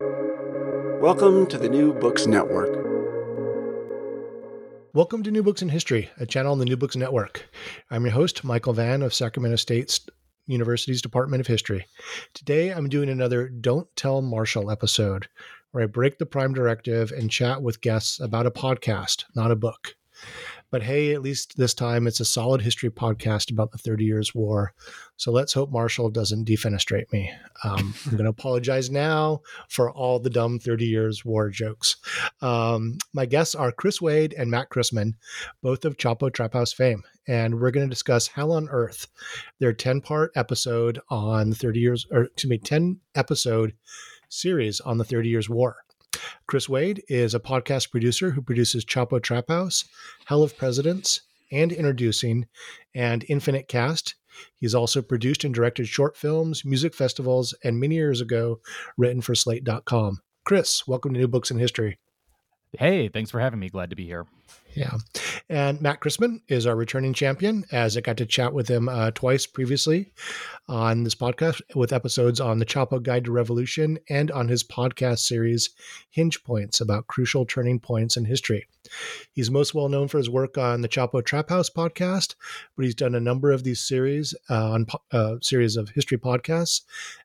Welcome to the New Books Network. Welcome to New Books in History, a channel on the New Books Network. I'm your host, Michael Vann of Sacramento State University's Department of History. Today, I'm doing another Don't Tell Marshall episode, where I break the Prime Directive and chat with guests about a podcast, not a book. But hey, at least this time it's a solid history podcast about the Thirty Years' War. So let's hope Marshall doesn't defenestrate me. Um, I'm going to apologize now for all the dumb 30 Years' War jokes. Um, my guests are Chris Wade and Matt Christman, both of Chapo Trap House fame. And we're going to discuss Hell on Earth, their 10 part episode on 30 years, or excuse me, 10 episode series on the 30 Years' War. Chris Wade is a podcast producer who produces Chapo Trap House, Hell of Presidents, and Introducing, and Infinite Cast. He's also produced and directed short films, music festivals, and many years ago, written for Slate.com. Chris, welcome to New Books in History. Hey, thanks for having me. Glad to be here. Yeah. And Matt Christman is our returning champion, as I got to chat with him uh, twice previously on this podcast with episodes on the Chapo Guide to Revolution and on his podcast series, Hinge Points, about crucial turning points in history. He's most well known for his work on the Chapo Trap House podcast, but he's done a number of these series uh, on uh, series of history podcasts,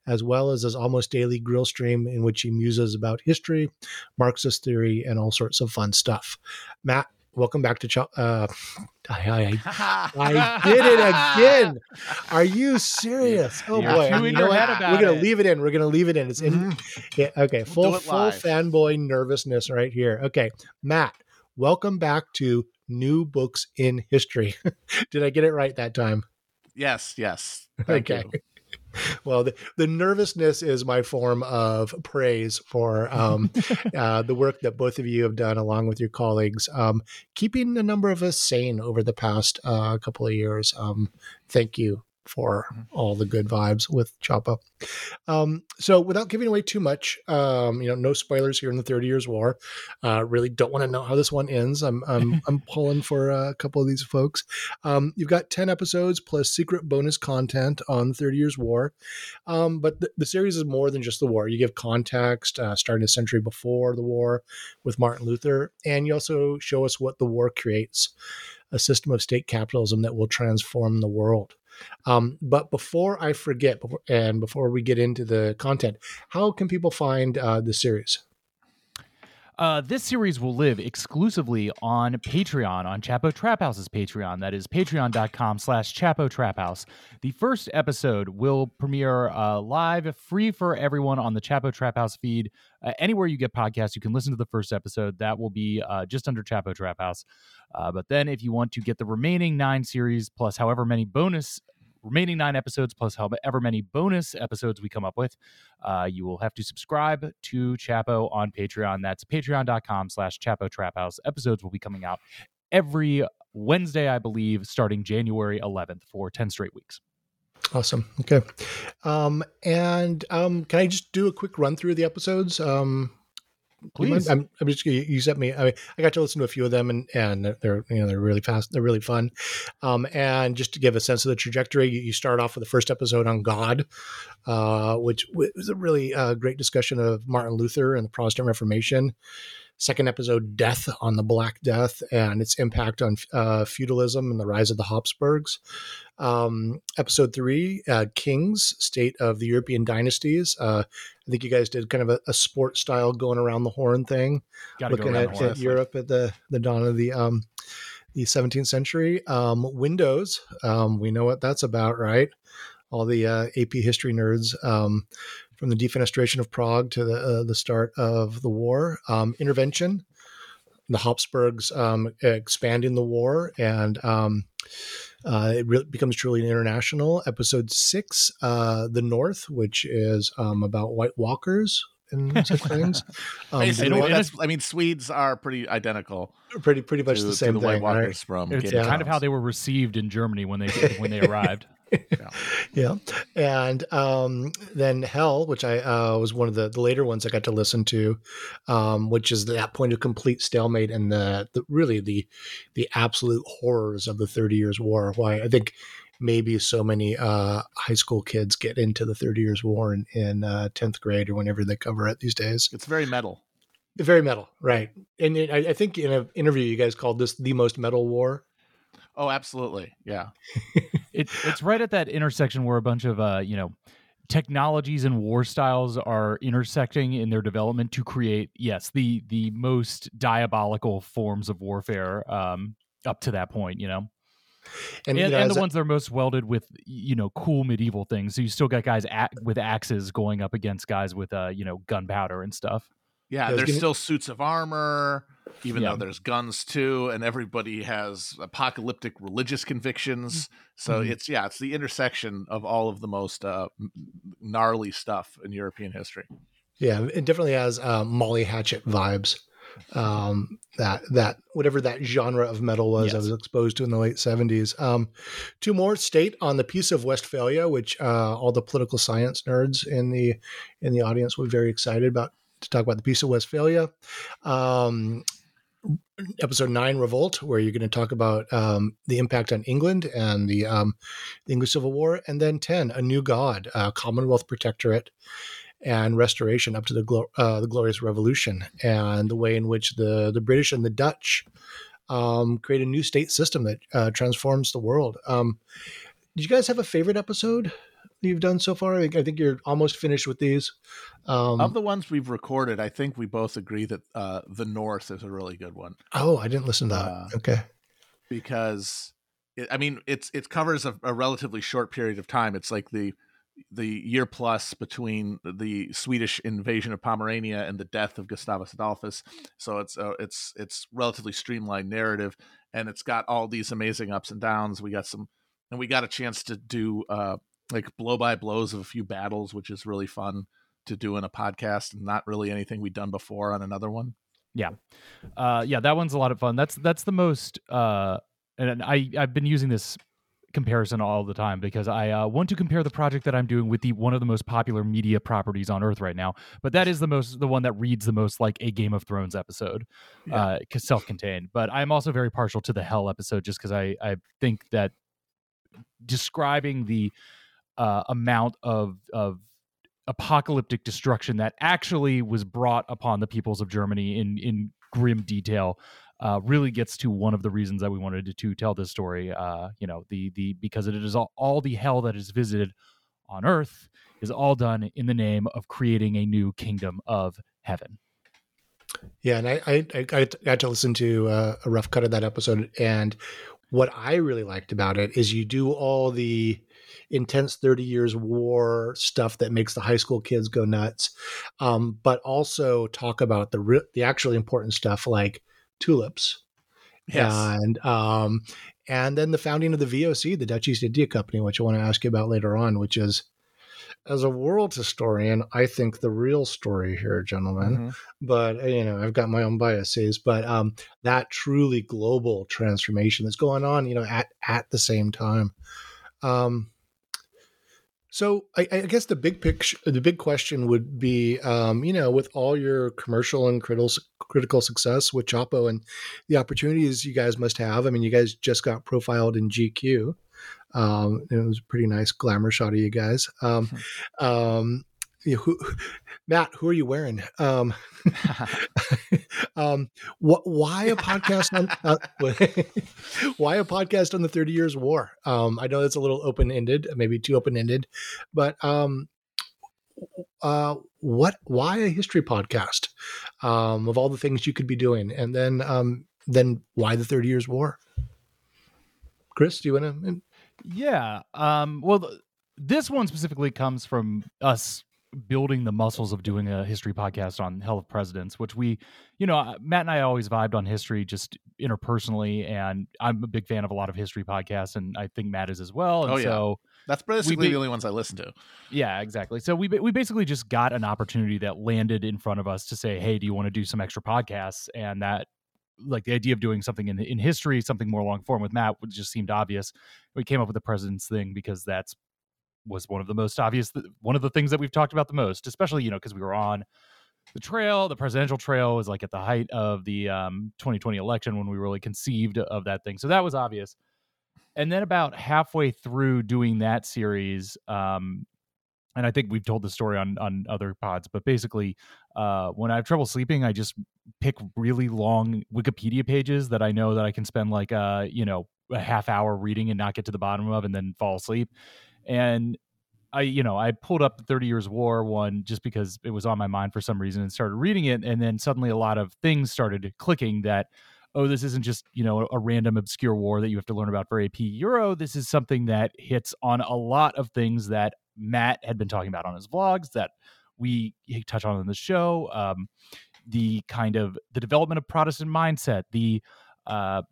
as well as his almost daily grill stream in which he muses about history, Marxist theory, and all sorts of fun stuff. Matt, welcome back to Ch- uh, I, I, I, did it again. Are you serious? Oh You're boy! You know We're gonna it. leave it in. We're gonna leave it in. It's in. Mhm. Yeah, okay, full it full fanboy nervousness right here. Okay, Matt, welcome back to New Books in History. did I get it right that time? Yes, yes. Thank okay. you. Well, the, the nervousness is my form of praise for um, uh, the work that both of you have done along with your colleagues, um, keeping a number of us sane over the past uh, couple of years. Um, thank you for all the good vibes with Chapo. Um, so, without giving away too much, um, you know, no spoilers here in the Thirty Years' War. Uh, really don't want to know how this one ends. I'm I'm, I'm pulling for a couple of these folks. Um, you've got ten episodes plus secret bonus content on Thirty Years' War, um, but the, the series is more than just the war. You give context, uh, starting a century before the war with Martin Luther, and you also show us what the war creates a system of state capitalism that will transform the world. Um, but before I forget, and before we get into the content, how can people find uh, the series? Uh, this series will live exclusively on Patreon, on Chapo Trap House's Patreon. That is patreon.com slash Chapo Trap House. The first episode will premiere uh, live, free for everyone on the Chapo Trap House feed. Uh, anywhere you get podcasts, you can listen to the first episode. That will be uh, just under Chapo Trap House. Uh, but then if you want to get the remaining nine series plus however many bonus remaining nine episodes plus however many bonus episodes we come up with uh, you will have to subscribe to chapo on patreon that's patreon.com slash chapo trap house episodes will be coming out every wednesday i believe starting january 11th for 10 straight weeks Awesome. Okay. Um, and um, can I just do a quick run through of the episodes? Um? Please. I'm, I'm just you sent me. I, mean, I got to listen to a few of them, and and they're you know they're really fast. They're really fun. Um, and just to give a sense of the trajectory, you, you start off with the first episode on God, uh, which was a really uh, great discussion of Martin Luther and the Protestant Reformation. Second episode, Death on the Black Death and its impact on uh, feudalism and the rise of the Habsburgs. Um, episode three, uh, Kings, State of the European Dynasties. I think you guys did kind of a, a sport style going around the horn thing, Gotta looking at, horn. at Europe at the, the dawn of the um, the 17th century. Um, Windows, um, we know what that's about, right? All the uh, AP history nerds. Um, from the defenestration of Prague to the uh, the start of the war. Um, intervention, the Habsburgs um, expanding the war, and um, uh, it re- becomes truly international. Episode six, uh, the North, which is um, about White Walkers and such things. Um, Basically, I mean, Swedes are pretty identical. Pretty, pretty much to, the same the thing. White Walkers right? from it's Game kind of how they were received in Germany when they when they arrived. Yeah. yeah. And um, then Hell, which I uh, was one of the, the later ones I got to listen to, um, which is that point of complete stalemate and the, the really the the absolute horrors of the Thirty Years' War. Why I think maybe so many uh, high school kids get into the Thirty Years' War in, in uh, 10th grade or whenever they cover it these days. It's very metal. Very metal, right? And it, I, I think in an interview you guys called this the most metal war. Oh, absolutely. Yeah. it, it's right at that intersection where a bunch of, uh, you know, technologies and war styles are intersecting in their development to create, yes, the the most diabolical forms of warfare um, up to that point, you know. And, and, and the ones that are most welded with you know cool medieval things. So you still got guys at, with axes going up against guys with uh you know gunpowder and stuff. Yeah, there's gonna... still suits of armor, even yeah. though there's guns too, and everybody has apocalyptic religious convictions. So mm-hmm. it's yeah, it's the intersection of all of the most uh, gnarly stuff in European history. Yeah, it definitely has uh, Molly Hatchet vibes. Um, that that whatever that genre of metal was, yes. I was exposed to in the late seventies. Um, two more state on the Peace of Westphalia, which uh, all the political science nerds in the in the audience were very excited about to talk about the Peace of Westphalia. Um, episode nine, Revolt, where you're going to talk about um, the impact on England and the, um, the, English Civil War. And then 10, A New God, uh, Commonwealth Protectorate and Restoration up to the, glo- uh, the Glorious Revolution and the way in which the, the British and the Dutch um, create a new state system that uh, transforms the world. Um, did you guys have a favorite episode? You've done so far? I think, you're almost finished with these. Um, of the ones we've recorded, I think we both agree that uh, the North is a really good one. Oh, I didn't listen to that. Uh, okay, because it, I mean, it's it covers a, a, relatively short period of time. It's like the the year plus between the Swedish invasion of Pomerania and the death of Gustavus Adolphus. So it's uh, it's it's relatively streamlined narrative, and it's got all these amazing ups and downs. We got some, and we got a chance to do uh, like blow by blows of a few battles, which is really fun to do in a podcast and not really anything we've done before on another one. Yeah. Uh, yeah, that one's a lot of fun. That's that's the most uh, and I I've been using this comparison all the time because I uh, want to compare the project that I'm doing with the one of the most popular media properties on earth right now. But that is the most the one that reads the most like a Game of Thrones episode, yeah. uh, self-contained. But I'm also very partial to the Hell episode just because I I think that describing the uh, amount of of apocalyptic destruction that actually was brought upon the peoples of Germany in in grim detail uh, really gets to one of the reasons that we wanted to, to tell this story. Uh, you know, the the because it is all, all the hell that is visited on earth is all done in the name of creating a new kingdom of heaven. Yeah, and I I, I got to listen to uh, a rough cut of that episode, and what I really liked about it is you do all the intense 30 years war stuff that makes the high school kids go nuts um, but also talk about the re- the actually important stuff like tulips yes. and um, and then the founding of the VOC the Dutch East India Company which I want to ask you about later on which is as a world historian, I think the real story here, gentlemen, mm-hmm. but you know, I've got my own biases, but um, that truly global transformation that's going on, you know, at at the same time. Um, so I, I, guess the big picture, the big question would be, um, you know, with all your commercial and critical critical success with Chapo and the opportunities you guys must have. I mean, you guys just got profiled in GQ. Um, it was a pretty nice glamour shot of you guys. Um, hmm. um, you know, who, Matt, who are you wearing? Um, um, wh- why a podcast on uh, why a podcast on the Thirty Years' War? Um, I know that's a little open ended, maybe too open ended, but um, uh, what? Why a history podcast? Um, of all the things you could be doing, and then um, then why the Thirty Years' War? Chris, do you want to? Yeah. Um, well, th- this one specifically comes from us building the muscles of doing a history podcast on Hell of Presidents, which we, you know, Matt and I always vibed on history just interpersonally, and I'm a big fan of a lot of history podcasts, and I think Matt is as well. And oh, yeah. so, That's basically be- the only ones I listen to. Yeah, exactly. So we we basically just got an opportunity that landed in front of us to say, "Hey, do you want to do some extra podcasts?" And that like the idea of doing something in in history, something more long form with Matt would just seemed obvious. We came up with the president's thing because that's was one of the most obvious one of the things that we've talked about the most, especially, you know, because we were on the trail, the presidential trail was like at the height of the um, 2020 election when we really conceived of that thing. So that was obvious. And then about halfway through doing that series, um, and I think we've told the story on on other pods, but basically, uh, when I have trouble sleeping, I just pick really long Wikipedia pages that I know that I can spend like uh, you know, a half hour reading and not get to the bottom of and then fall asleep. And I, you know, I pulled up the Thirty Years' War one just because it was on my mind for some reason and started reading it. And then suddenly a lot of things started clicking that, oh, this isn't just, you know, a random obscure war that you have to learn about for AP Euro. This is something that hits on a lot of things that Matt had been talking about on his vlogs that we touch on in the show. Um, the kind of the development of Protestant mindset, the uh,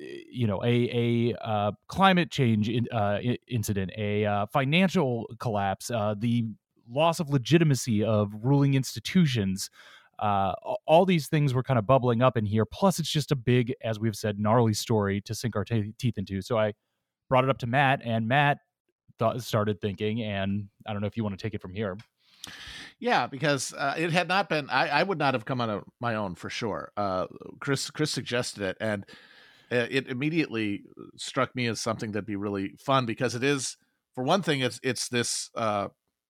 you know a a uh, climate change in, uh, incident, a uh, financial collapse, uh, the loss of legitimacy of ruling institutions. Uh, all these things were kind of bubbling up in here. Plus, it's just a big, as we've said, gnarly story to sink our t- teeth into. So I brought it up to Matt, and Matt started thinking. And I don't know if you want to take it from here. Yeah, because uh, it had not been. I, I, would not have come on a, my own for sure. Uh, Chris Chris suggested it, and it immediately struck me as something that'd be really fun because it is, for one thing, it's it's this. Uh,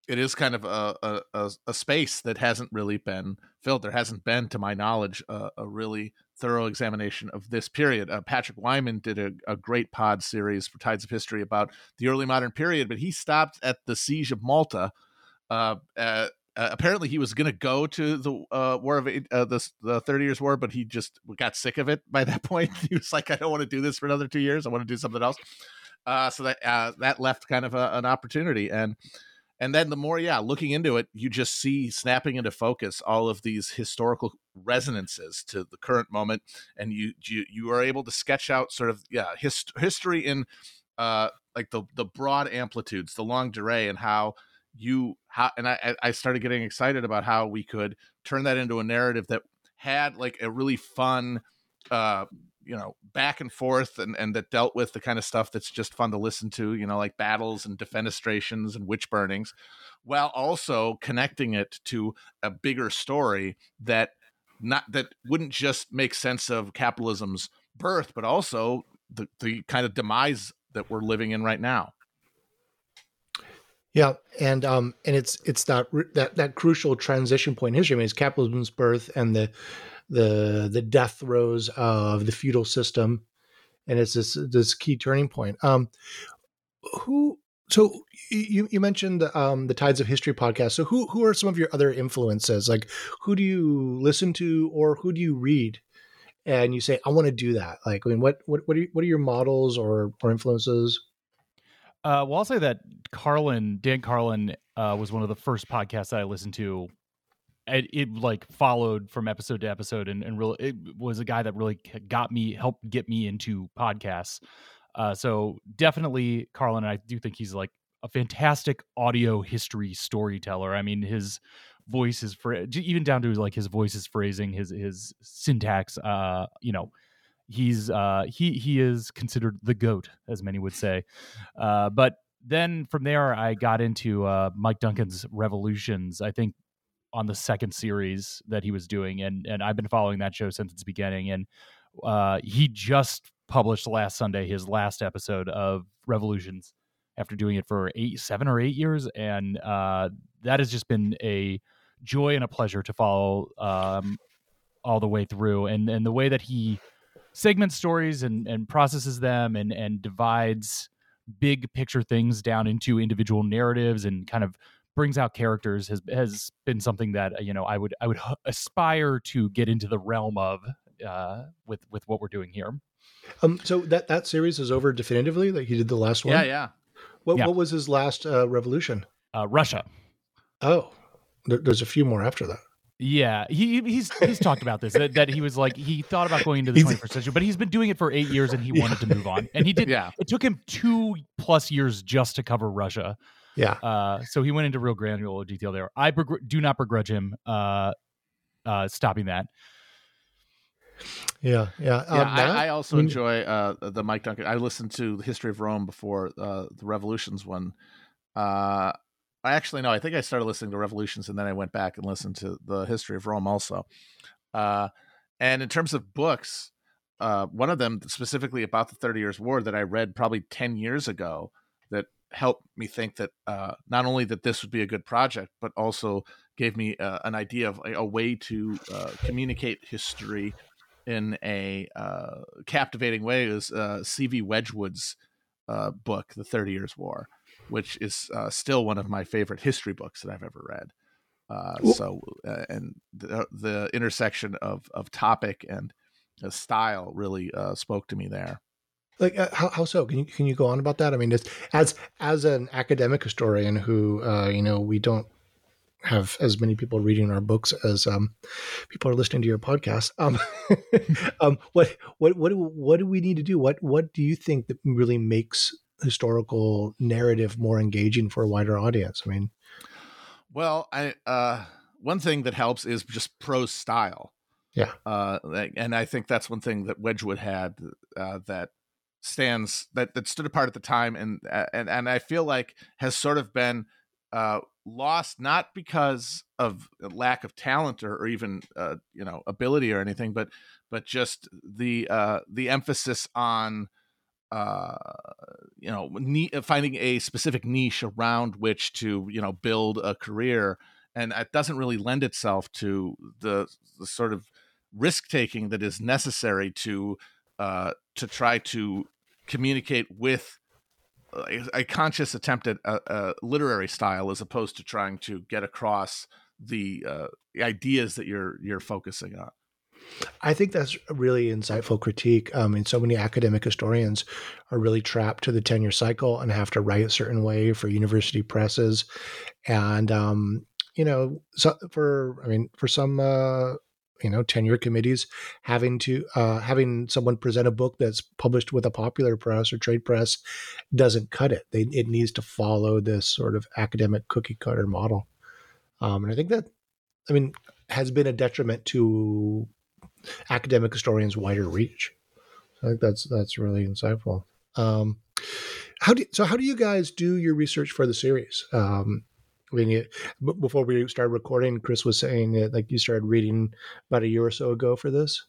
it is kind of a, a, a space that hasn't really been filled. There hasn't been, to my knowledge, a, a really thorough examination of this period. Uh, Patrick Wyman did a, a, great pod series for Tides of History about the early modern period, but he stopped at the siege of Malta. Uh, uh, uh, apparently he was going to go to the uh, war of uh, the the Thirty Years' War, but he just got sick of it by that point. he was like, "I don't want to do this for another two years. I want to do something else." Uh, so that uh, that left kind of a, an opportunity, and and then the more, yeah, looking into it, you just see snapping into focus all of these historical resonances to the current moment, and you you you are able to sketch out sort of yeah hist- history in uh like the the broad amplitudes, the longue durée, and how you how and I I started getting excited about how we could turn that into a narrative that had like a really fun uh you know back and forth and and that dealt with the kind of stuff that's just fun to listen to you know like battles and defenestrations and witch burnings while also connecting it to a bigger story that not that wouldn't just make sense of capitalism's birth but also the the kind of demise that we're living in right now yeah, and um, and it's it's that that that crucial transition point in history. I mean, it's capitalism's birth and the the the death throes of the feudal system, and it's this this key turning point. Um, who? So you you mentioned um, the Tides of History podcast. So who who are some of your other influences? Like, who do you listen to, or who do you read? And you say, I want to do that. Like, I mean, what what what are, what are your models or or influences? Uh, well, I'll say that Carlin, Dan Carlin, uh, was one of the first podcasts I listened to. It, it like followed from episode to episode, and, and really, it was a guy that really got me, helped get me into podcasts. Uh, so definitely Carlin, I do think he's like a fantastic audio history storyteller. I mean, his voice is for even down to like his voice is phrasing, his his syntax. Uh, you know, he's uh, he he is considered the goat, as many would say. Uh, but then from there, I got into uh, Mike Duncan's Revolutions. I think on the second series that he was doing, and and I've been following that show since its beginning. And uh, he just published last Sunday his last episode of Revolutions after doing it for eight, seven or eight years, and uh, that has just been a joy and a pleasure to follow um, all the way through. And and the way that he segments stories and and processes them and and divides big picture things down into individual narratives and kind of brings out characters has has been something that uh, you know I would I would aspire to get into the realm of uh, with with what we're doing here. Um, so that that series is over definitively. Like he did the last one. Yeah, yeah. What yeah. what was his last uh, revolution? Uh, Russia. Oh, there, there's a few more after that. Yeah, he he's he's talked about this that, that he was like he thought about going into the 21st century, but he's been doing it for eight years and he wanted to move on, and he did. Yeah. it took him two plus years just to cover Russia. Yeah. Uh, so he went into real granular detail there. I begr- do not begrudge him uh, uh, stopping that. Yeah. Yeah. Yeah, Um, I, I also when- enjoy uh, the Mike Duncan. I listened to the History of Rome before uh, the Revolutions one. Uh, I actually no, I think I started listening to Revolutions and then I went back and listened to the History of Rome also. Uh, and in terms of books, uh, one of them specifically about the Thirty Years' War that I read probably ten years ago that helped me think that uh, not only that this would be a good project, but also gave me uh, an idea of a, a way to uh, communicate history in a uh, captivating way is C.V. Wedgwood's book, The Thirty Years' War, which is uh, still one of my favorite history books that I've ever read. Uh, so, uh, and the, the intersection of of topic and uh, style really uh, spoke to me there. like uh, how, how so can you can you go on about that i mean as as an academic historian who uh you know we don't have as many people reading our books as um people are listening to your podcast um um what what what do, what do we need to do what what do you think that really makes historical narrative more engaging for a wider audience i mean Well, I uh, one thing that helps is just prose style. Yeah. uh, and I think that's one thing that Wedgwood had uh, that stands that that stood apart at the time, and uh, and and I feel like has sort of been uh, lost not because of lack of talent or, or even uh, you know ability or anything, but but just the uh, the emphasis on uh you know ne- finding a specific niche around which to you know build a career and it doesn't really lend itself to the, the sort of risk taking that is necessary to uh to try to communicate with a, a conscious attempt at a, a literary style as opposed to trying to get across the uh, ideas that you're you're focusing on I think that's a really insightful critique. Um, and so many academic historians are really trapped to the tenure cycle and have to write a certain way for university presses. And, um, you know, so for, I mean, for some, uh, you know, tenure committees, having to, uh, having someone present a book that's published with a popular press or trade press doesn't cut it. They, it needs to follow this sort of academic cookie cutter model. Um, and I think that, I mean, has been a detriment to academic historians' wider reach. I think that's that's really insightful. Um, how do so? How do you guys do your research for the series? Um, I mean, you, b- before we started recording, Chris was saying that like you started reading about a year or so ago for this.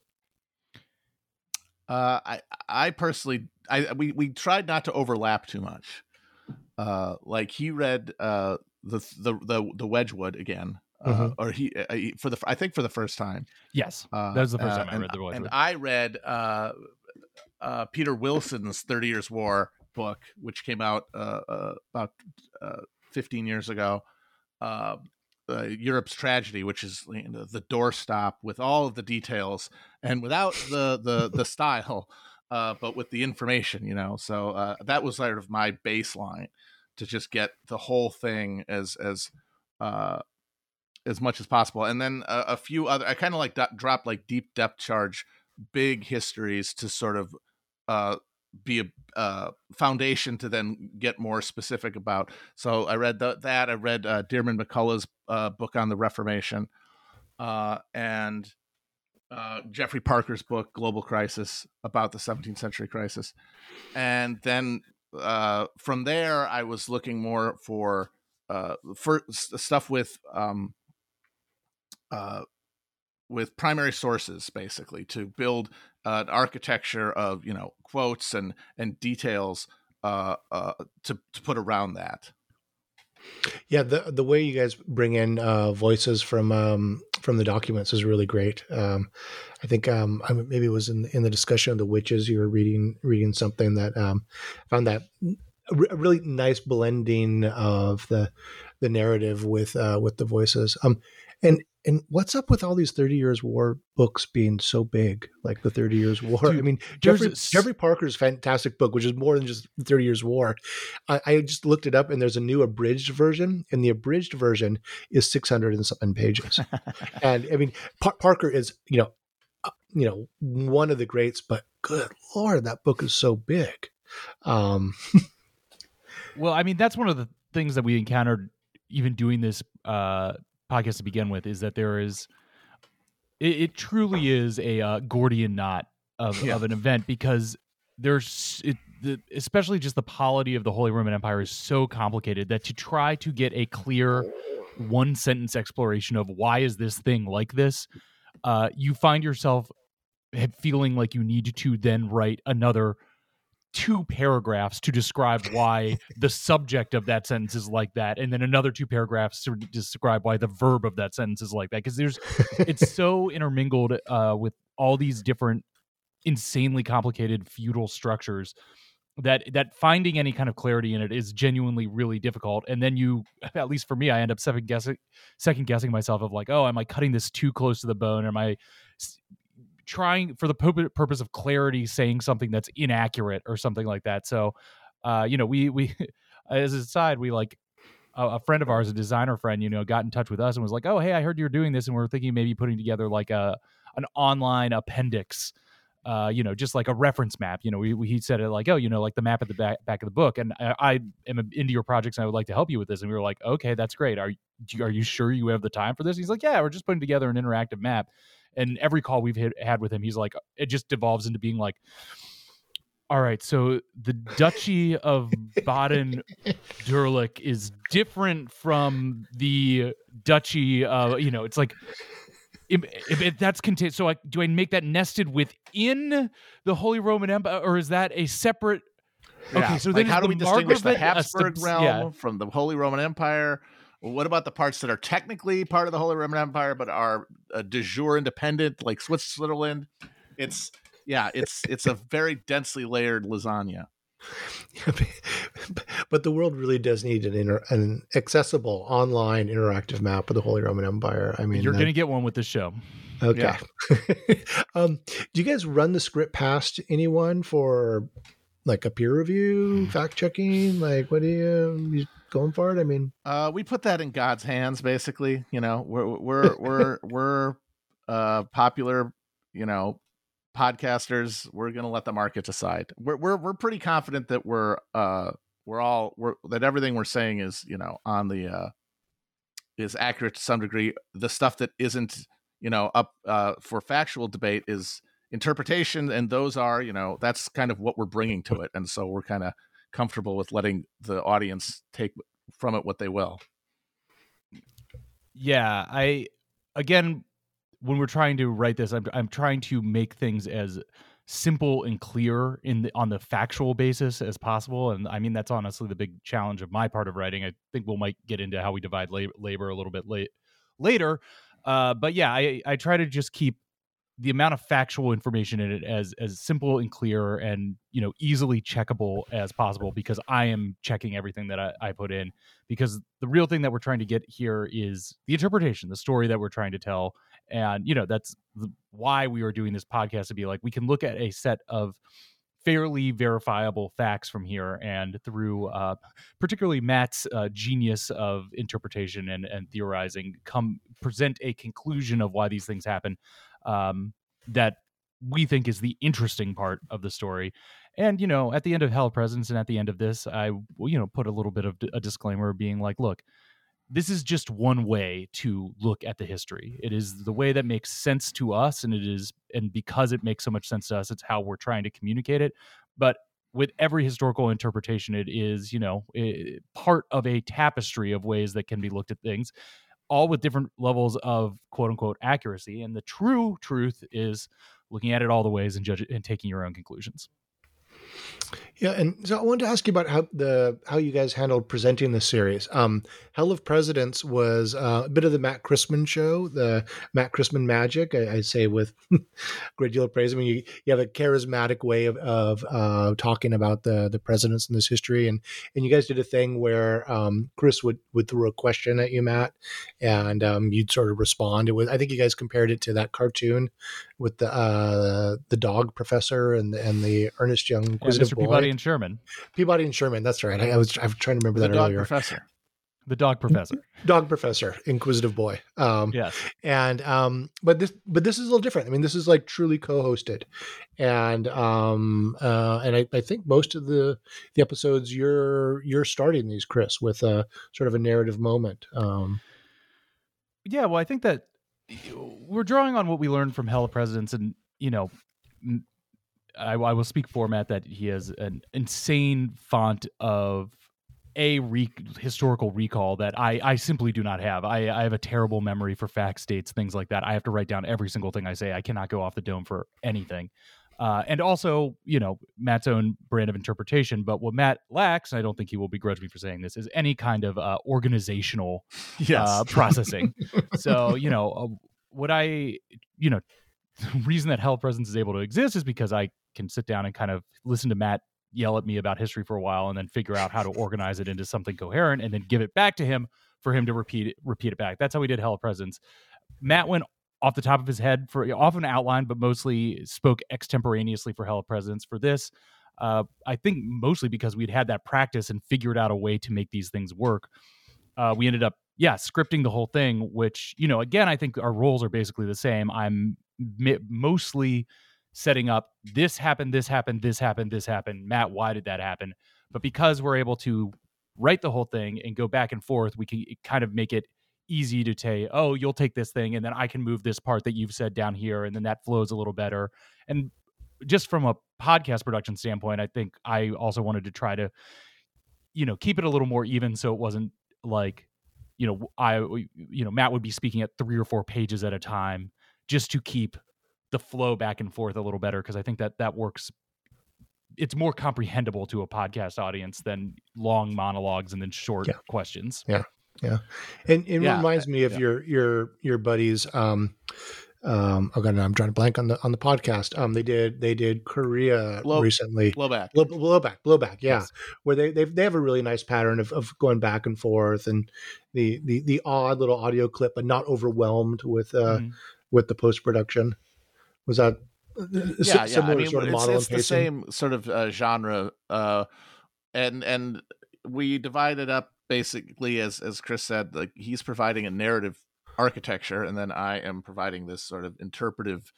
Uh, I I personally I we we tried not to overlap too much. Uh, like he read uh the the the, the Wedgwood again, uh, Mhm. or he, uh, for the I think for the first time. Yes, Uh, that was the first uh, time I read the book And I read uh, uh, Peter Wilson's Thirty Years' War book, which came out uh, uh, about uh, fifteen years ago. Uh, uh, Europe's tragedy, which is you know, the doorstop with all of the details and without the the the style, uh, but with the information, you know. So uh, that was sort of my baseline to just get the whole thing as as uh, as much as possible, and then a, a few other. I kind of like do- drop like deep depth charge, big histories to sort of uh, be a uh, foundation to then get more specific about. So I read th- that. I read uh, Diarmaid MacCulloch's uh, book on the Reformation, uh, and uh, Geoffrey Parker's book Global Crisis about the 17th century crisis, and then from there I was looking more for uh, for stuff with um, uh, with primary sources basically to build uh, an architecture of you know quotes and and details uh, uh, to to put around that. Yeah, the the way you guys bring in uh, voices from um, from the documents is really great. Um, I think um, I- maybe it was in in the discussion of the witches. You were reading reading something that um, found that a really nice blending of the the narrative with uh, with the voices. Um, And and what's up with all these Thirty Years War books being so big, like the Thirty Years War? Dude, I mean, Geoffrey a Geoffrey Parker's fantastic book, which is more than just Thirty Years War. I, I just looked it up, and there's a new abridged version, and the abridged version is six hundred and something pages. and I mean, Par- Parker is you know, uh, you know, one of the greats, but good lord, that book is so big. Um, Well, I mean, that's one of the things that we encountered even doing this uh, podcast to begin with is that there is, it, it truly is a uh, Gordian knot of, Yeah. of an event because there's, it, the, especially just the polity of the Holy Roman Empire is so complicated that to try to get a clear one sentence exploration of why is this thing like this, uh, you find yourself feeling like you need to then write another two paragraphs to describe why the subject of that sentence is like that and then another two paragraphs to describe why the verb of that sentence is like that because there's it's so intermingled uh, with all these different insanely complicated feudal structures that that finding any kind of clarity in it is genuinely really difficult and then you at least for me i end up second guessing second guessing myself of like oh am i cutting this too close to the bone? Am i trying for the purpose of clarity saying something that's inaccurate or something like that so uh you know we we as a side we like a, a friend of ours a designer friend you know got in touch with us and was like oh hey i heard you're doing this and we're thinking maybe putting together like a an online appendix uh, you know, just like a reference map. You know, we, we, he said it like, oh, you know, like the map at the back, back of the book. And I, I am into your projects and I would like to help you with this. And we were like, okay, that's great. Are you, are you sure you have the time for this? He's like, yeah, we're just putting together an interactive map. And every call we've hit, had with him, he's like, it just devolves into being like, all right, so the Duchy of Baden Durlach is different from the Duchy of, you know, it's like, if, if, that's contained, so I, do I make that nested within the Holy Roman Empire, or is that a separate? Okay, so like then how do we distinguish the Habsburg realm yeah. from the Holy Roman Empire? What about the parts that are technically part of the Holy Roman Empire but are uh, de jure independent, like Switzerland? It's yeah, it's it's a very densely layered lasagna. but the world really does need an inter- an accessible online interactive map of the Holy Roman Empire. I mean, You're that- going to get one with this show. okay. um, do you guys run the script past anyone for like a peer review, fact checking? Like, what do you, you going for it? I mean, Uh, we put that in God's hands, basically. You know, we're we're we're we're uh, popular. You know, podcasters. We're gonna let the market decide. We're we're we're pretty confident that we're uh we're all we're that everything we're saying is you know on the uh is accurate to some degree. The stuff that isn't you know up uh for factual debate is interpretation, and those are you know that's kind of what we're bringing to it, and so we're kind of comfortable with letting the audience take from it what they will. Yeah, I again when we're trying to write this, I'm I'm trying to make things as simple and clear in the, on the factual basis as possible. And I mean that's honestly the big challenge of my part of writing. I think we'll might get into how we divide labor, labor a little bit late later. Uh, but yeah, I I try to just keep the amount of factual information in it as as simple and clear and you know easily checkable as possible because I am checking everything that I, I put in because the real thing that we're trying to get here is the interpretation, the story that we're trying to tell, and you know that's why we are doing this podcast to be like we can look at a set of fairly verifiable facts from here and through uh, particularly matt's uh, genius of interpretation and, and theorizing come present a conclusion of why these things happen um, that we think is the interesting part of the story and you know at the end of hell presidents and at the end of this i you know put a little bit of a disclaimer being like look this is just one way to look at the history. It is the way that makes sense to us, and it is, and because it makes so much sense to us, it's how we're trying to communicate it. But with every historical interpretation, it is, you know, eh, part of a tapestry of ways that can be looked at things, all with different levels of quote unquote accuracy. And the true truth is looking at it all the ways and judge and taking your own conclusions. Yeah, and so I wanted to ask you about how the how you guys handled presenting this series. Um, Hell of Presidents was uh, a bit of the Matt Christman show, the Matt Christman magic. I, I say with a great deal of praise. I mean, you, you have a charismatic way of, of uh, talking about the the presidents in this history, and and you guys did a thing where um, Chris would would throw a question at you, Matt, and um, you'd sort of respond. It was I think you guys compared it to that cartoon with the uh, the dog professor and and the earnest young inquisitive yeah, Mr. boy. Peabody and Sherman. Peabody and Sherman. That's right. I, I was I'm trying to remember The that dog earlier. professor. The dog professor. Dog professor, inquisitive boy. Um, yes. and um, but this but this is a little different. I mean, this is like truly co-hosted, and um, uh, and I, I think most of the the episodes you're you're starting these, Chris, with a sort of a narrative moment. Um, Yeah, well, I think that we're drawing on what we learned from Hell Presidents, and you know, I will speak for Matt that he has an insane font of a re- historical recall that I, I simply do not have. I, I have a terrible memory for facts, dates, things like that. I have to write down every single thing I say. I cannot go off the dome for anything. Uh, and also, you know, Matt's own brand of interpretation. But what Matt lacks, and I don't think he will begrudge me for saying this, is any kind of uh, organizational Yes. uh, processing. so you know, uh, what I you know, the reason that Hell Presidents is able to exist is because I can sit down and kind of listen to Matt yell at me about history for a while, and then figure out how to organize it into something coherent, and then give it back to him for him to repeat it, repeat it back. That's how we did Hell Presidents. Matt went off the top of his head for often outlined, but mostly spoke extemporaneously for Hell Presidents. For this, uh, I think mostly because we'd had that practice and figured out a way to make these things work. Uh, we ended up, yeah, scripting the whole thing. Which you know, again, I think our roles are basically the same. I'm mostly setting up this happened, this happened, this happened, this happened. Matt, why did that happen? But because we're able to write the whole thing and go back and forth, we can kind of make it easy to say, oh, you'll take this thing, and then I can move this part that you've said down here, and then that flows a little better. And just from a podcast production standpoint, I think I also wanted to try to, you know, keep it a little more even, so it wasn't like, you know, I, you know, Matt would be speaking at three or four pages at a time, just to keep the flow back and forth a little better, because I think that that works. It's more comprehensible to a podcast audience than long monologues and then short Yeah. questions. Yeah, and it Yeah, reminds me of yeah. your your your buddies. Um, um, oh god, I'm trying to blank on the on the podcast. Um, they did they did Korea Blow- recently. Blowback. Blow, blowback, blowback, yeah. Yes. Where they they they have a really nice pattern of, of going back and forth and the, the the odd little audio clip, but not overwhelmed with uh Mhm. with the post production. Was that uh, yeah, yeah. similar I mean, sort of it's, model it's the same sort of uh, genre, uh, and and we divided up basically as as Chris said, like he's providing a narrative architecture, and then I am providing this sort of interpretive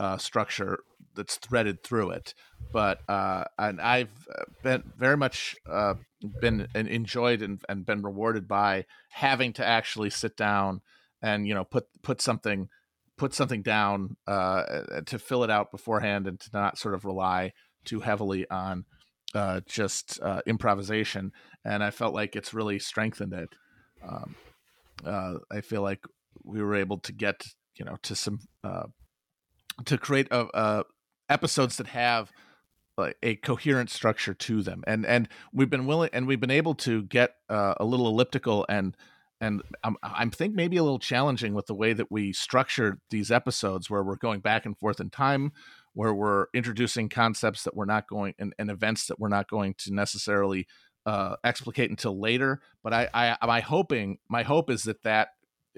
uh, structure that's threaded through it. But uh, and I've uh, been very much uh, been and enjoyed and, and been rewarded by having to actually sit down and you know put put something put something down uh, to fill it out beforehand and to not sort of rely too heavily on uh, just uh, improvisation. And I felt like it's really strengthened it. Um, uh, I feel like we were able to get you know to some uh, to create a, uh episodes that have a coherent structure to them and and we've been willing and we've been able to get uh, a little elliptical and and I'm, I'm think maybe a little challenging with the way that we structured these episodes where we're going back and forth in time where we're introducing concepts that we're not going and, and events that we're not going to necessarily uh, explicate until later but I, I my hoping my hope is that that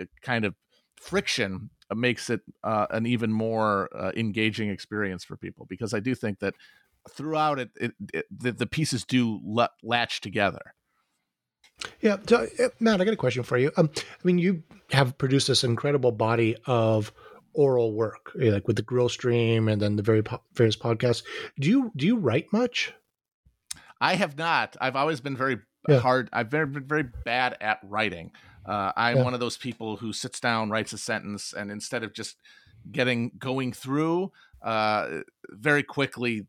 uh, kind of friction makes it uh, an even more uh, engaging experience for people because I do think that throughout it, it, it the, the pieces do la- latch together. Yeah, so uh, Matt, I got a question for you. Um, I mean, you have produced this incredible body of oral work, eh, like with the Grill Stream and then the very po- various podcasts. Do you do you write much? I have not. I've always been very Yeah. hard. I've very, been very bad at writing. Uh, I'm Yeah. one of those people who sits down, writes a sentence, and instead of just getting going through, uh, very quickly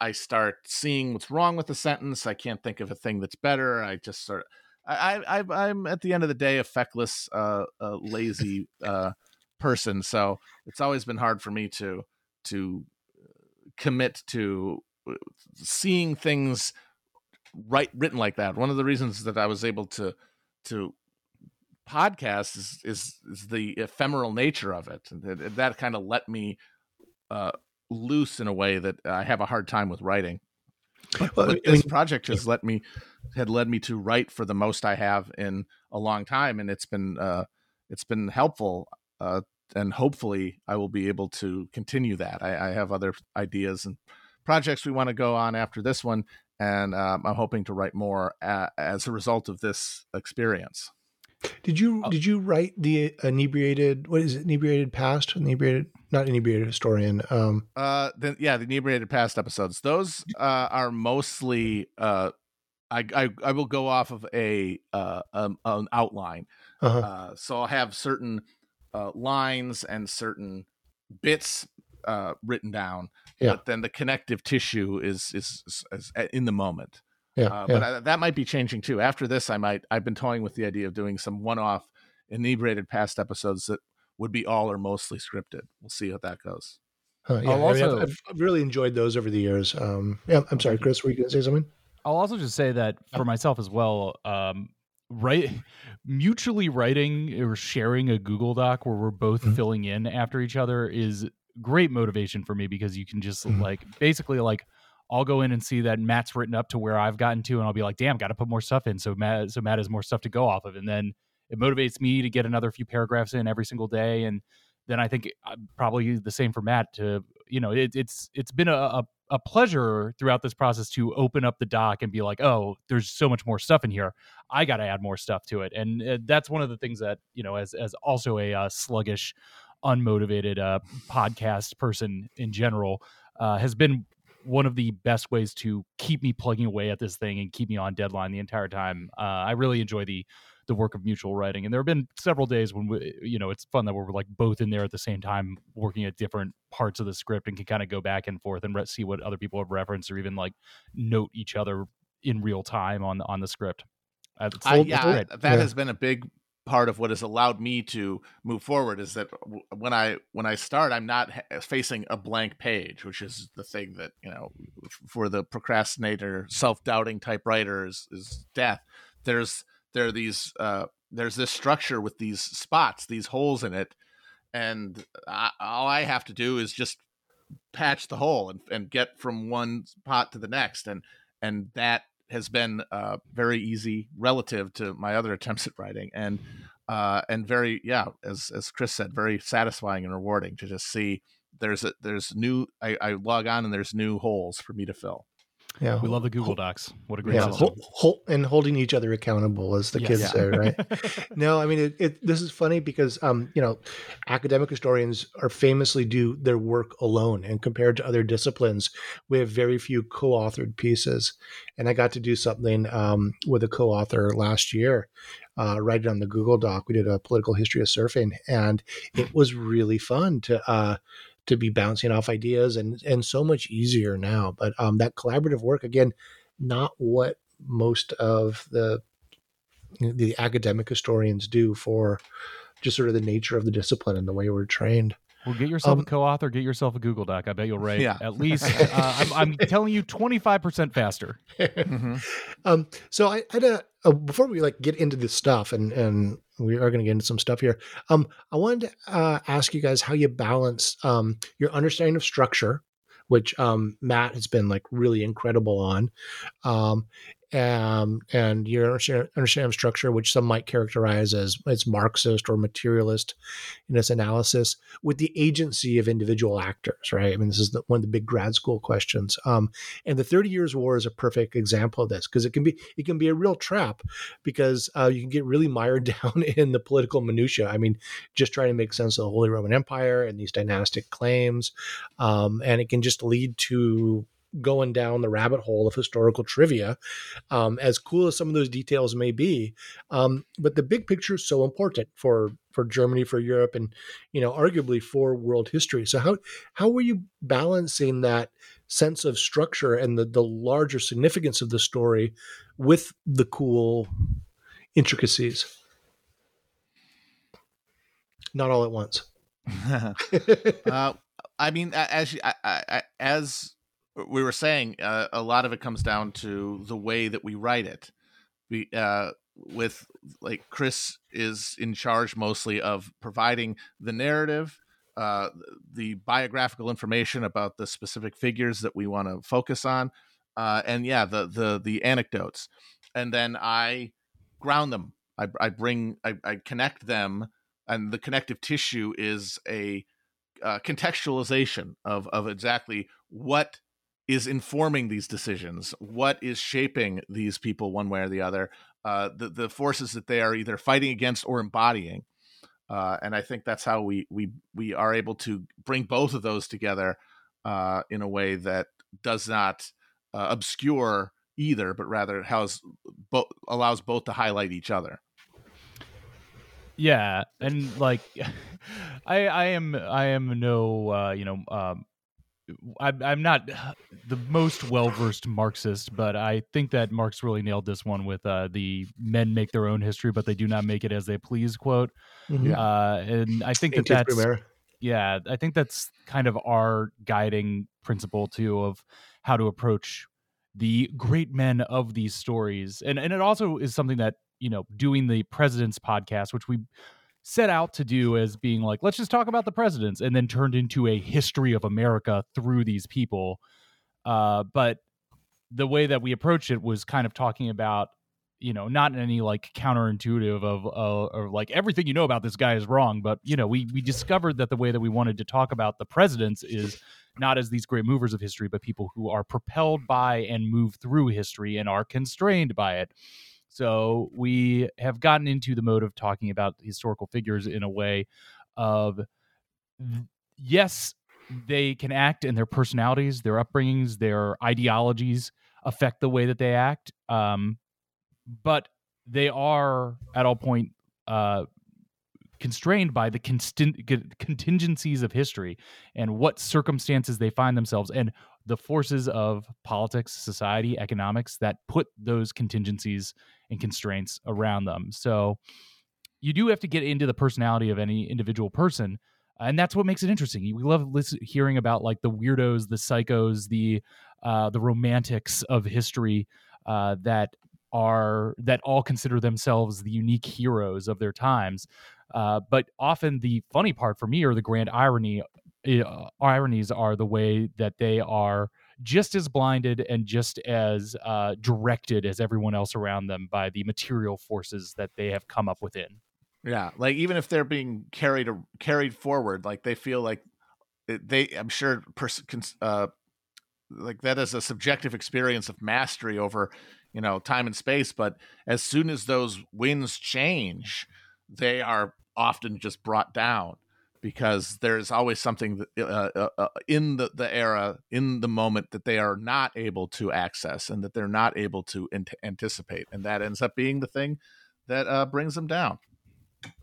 I start seeing what's wrong with the sentence. I can't think of a thing that's better. I just sort of. I, I, I'm at the end of the day a feckless, uh, uh, lazy uh, person, so it's always been hard for me to to commit to seeing things right written like that. One of the reasons that I was able to to podcast is is, is the ephemeral nature of it. That, that kind of let me uh, loose in a way that I have a hard time with writing. But, well, but this mean, project has let me had led me to write for the most I have in a long time, and it's been uh, it's been helpful. Uh, and hopefully, I will be able to continue that. I, I have other ideas and projects we want to go on after this one, and um, I'm hoping to write more a, as a result of this experience. Did you oh. did you write the inebriated? What is it? Inebriated past? Inebriated? Not inebriated historian. Um. Uh. Then yeah, the inebriated past episodes. Those uh are mostly uh. I, I, I will go off of a uh um, an outline. Uh-huh. Uh, so I'll have certain uh, lines and certain bits uh, written down, yeah. but then the connective tissue is, is, is, is in the moment. Yeah, uh, yeah. but I, that might be changing too. After this, I might. I've been toying with the idea of doing some one-off inebriated past episodes that would be all or mostly scripted. We'll see how that goes. Uh, yeah, also, I mean, I've, I've, really enjoyed those over the years. Um, yeah, I'm sorry, Chris. Were you going to say something? I'll also just say that for myself as well. Um, right, mutually writing or sharing a Google Doc where we're both mm-hmm. filling in after each other is great motivation for me because you can just mm-hmm. like basically like I'll go in and see that Matt's written up to where I've gotten to, and I'll be like, "Damn, got to put more stuff in." So Matt, so Matt has more stuff to go off of, and then it motivates me to get another few paragraphs in every single day, and then I think uh, probably the same for Matt. To you know, it, it's it's been a, a a pleasure throughout this process to open up the doc and be like, oh, there's so much more stuff in here. I got to add more stuff to it, and uh, that's one of the things that you know, as as also a uh, sluggish, unmotivated uh, podcast person in general, uh, has been one of the best ways to keep me plugging away at this thing and keep me on deadline the entire time. Uh, I really enjoy the the work of mutual writing, and there have been several days when we, you know it's fun that we're like both in there at the same time, working at different parts of the script, and can kind of go back and forth and re- see what other people have referenced, or even like note each other in real time on on the script. Uh, I, yeah, that yeah. has been a big part of what has allowed me to move forward is that when I when I start, I'm not facing a blank page, which is the thing that you know for the procrastinator, self doubting type writer is, is death. There's there are these uh, there's this structure with these spots, these holes in it, and I, all I have to do is just patch the hole and, and get from one pot to the next, and and that has been uh, very easy relative to my other attempts at writing, and uh, and very yeah, as as Chris said, very satisfying and rewarding to just see there's a there's new I, I log on and there's new holes for me to fill. Yeah, we love the Google Docs. What a great yeah, system. and holding each other accountable, as the yes. kids yeah. say, right? no, I mean, it, it, this is funny because, um, you know, academic historians are famously do their work alone, and compared to other disciplines, we have very few co-authored pieces. And I got to do something um, with a co-author last year, uh, write it on the Google Doc. We did a political history of surfing, and it was really fun to. Uh, to be bouncing off ideas and and so much easier now. But um, that collaborative work again, not what most of the the academic historians do for just sort of the nature of the discipline and the way we're trained. Well, get yourself um, a co-author, get yourself a Google Doc. I bet you'll write yeah. at least. Uh, I'm, I'm, telling you, twenty five percent faster. mm-hmm. um, so I, I had a, a, before we like get into this stuff, and and we are going to get into some stuff here. Um, I wanted to uh, ask you guys how you balance um, your understanding of structure, which um, Matt has been like really incredible on, um, and your understanding of structure, which some might characterize as as Marxist or materialist in its analysis, with the agency of individual actors, right? I mean, this is the, one of the big grad school questions. Um, and the Thirty Years' War is a perfect example of this because it can be it can be a real trap because uh, you can get really mired down in the political minutia. I mean, just trying to make sense of the Holy Roman Empire and these dynastic claims, um, and it can just lead to going down the rabbit hole of historical trivia, um, as cool as some of those details may be. Um, but the big picture is so important for for Germany, for Europe, and you know, arguably for world history. So how how were you balancing that sense of structure and the the larger significance of the story with the cool intricacies? Not all at once. uh, I mean, as I, I, as we were saying, uh, a lot of it comes down to the way that we write it. We uh, with like Chris is in charge mostly of providing the narrative, uh, the biographical information about the specific figures that we want to focus on, uh, and yeah, the the the anecdotes, and then I ground them. I, I bring I, I connect them, and the connective tissue is a uh, contextualization of of exactly what is informing these decisions, what is shaping these people one way or the other, uh, the the forces that they are either fighting against or embodying. Uh, and I think that's how we we we are able to bring both of those together uh, in a way that does not uh, obscure either, but rather has bo- allows both to highlight each other. Yeah, and like, I I am I am no uh, you know um, I'm I'm not the most well versed Marxist, but I think that Marx really nailed this one with uh, the "men make their own history, but they do not make it as they please" quote. Mhm. Uh, and I think that that's Primera. yeah, I think that's kind of our guiding principle too of how to approach the great men of these stories. And and it also is something that, you know, doing the president's podcast, which we set out to do as being like, let's just talk about the presidents, and then turned into a history of America through these people. Uh, but the way that we approached it was kind of talking about you know not in any like counterintuitive of uh, or like everything you know about this guy is wrong but you know we we discovered that the way that we wanted to talk about the presidents is not as these great movers of history but people who are propelled by and move through history and are constrained by it so we have gotten into the mode of talking about historical figures in a way of yes they can act and their personalities their upbringings their ideologies affect the way that they act um, but they are at all point uh, constrained by the contingencies of history and what circumstances they find themselves and the forces of politics, society, economics that put those contingencies and constraints around them. So you do have to get into the personality of any individual person. And that's what makes it interesting. We love listen, hearing about like the weirdos, the psychos, the uh, the romantics of history uh, that are that all consider themselves the unique heroes of their times. Uh, but often the funny part for me or the grand irony uh, ironies are the way that they are just as blinded and just as uh, directed as everyone else around them by the material forces that they have come up within. Yeah, like even if they're being carried carried forward, like they feel like they, I'm sure, pers- uh, like that is a subjective experience of mastery over, you know, time and space. But as soon as those winds change, they are often just brought down because there's always something uh, uh, uh, in the, the era in the moment that they are not able to access and that they're not able to ant- anticipate. And that ends up being the thing that uh, brings them down.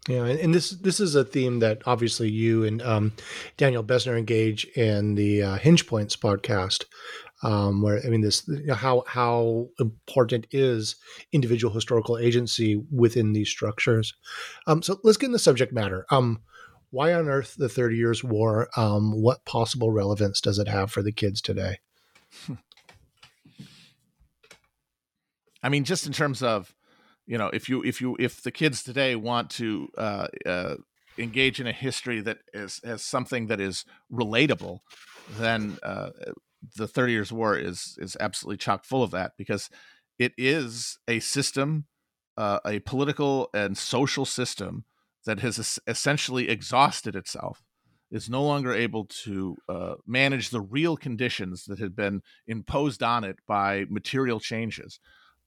Yeah, and, and this this is a theme that obviously you and um, Daniel Bessner engage in the uh, Hinge Points podcast, um, where I mean this you know, how how important is individual historical agency within these structures. Um, so let's get in the subject matter. Um, why on earth the Thirty Years' War? Um, what possible relevance does it have for the kids today? i mean just in terms of you know if you if you if the kids today want to uh, uh, engage in a history that is has something that is relatable then uh, the 30 years war is is absolutely chock full of that because it is a system uh, a political and social system that has es- essentially exhausted itself is no longer able to uh, manage the real conditions that had been imposed on it by material changes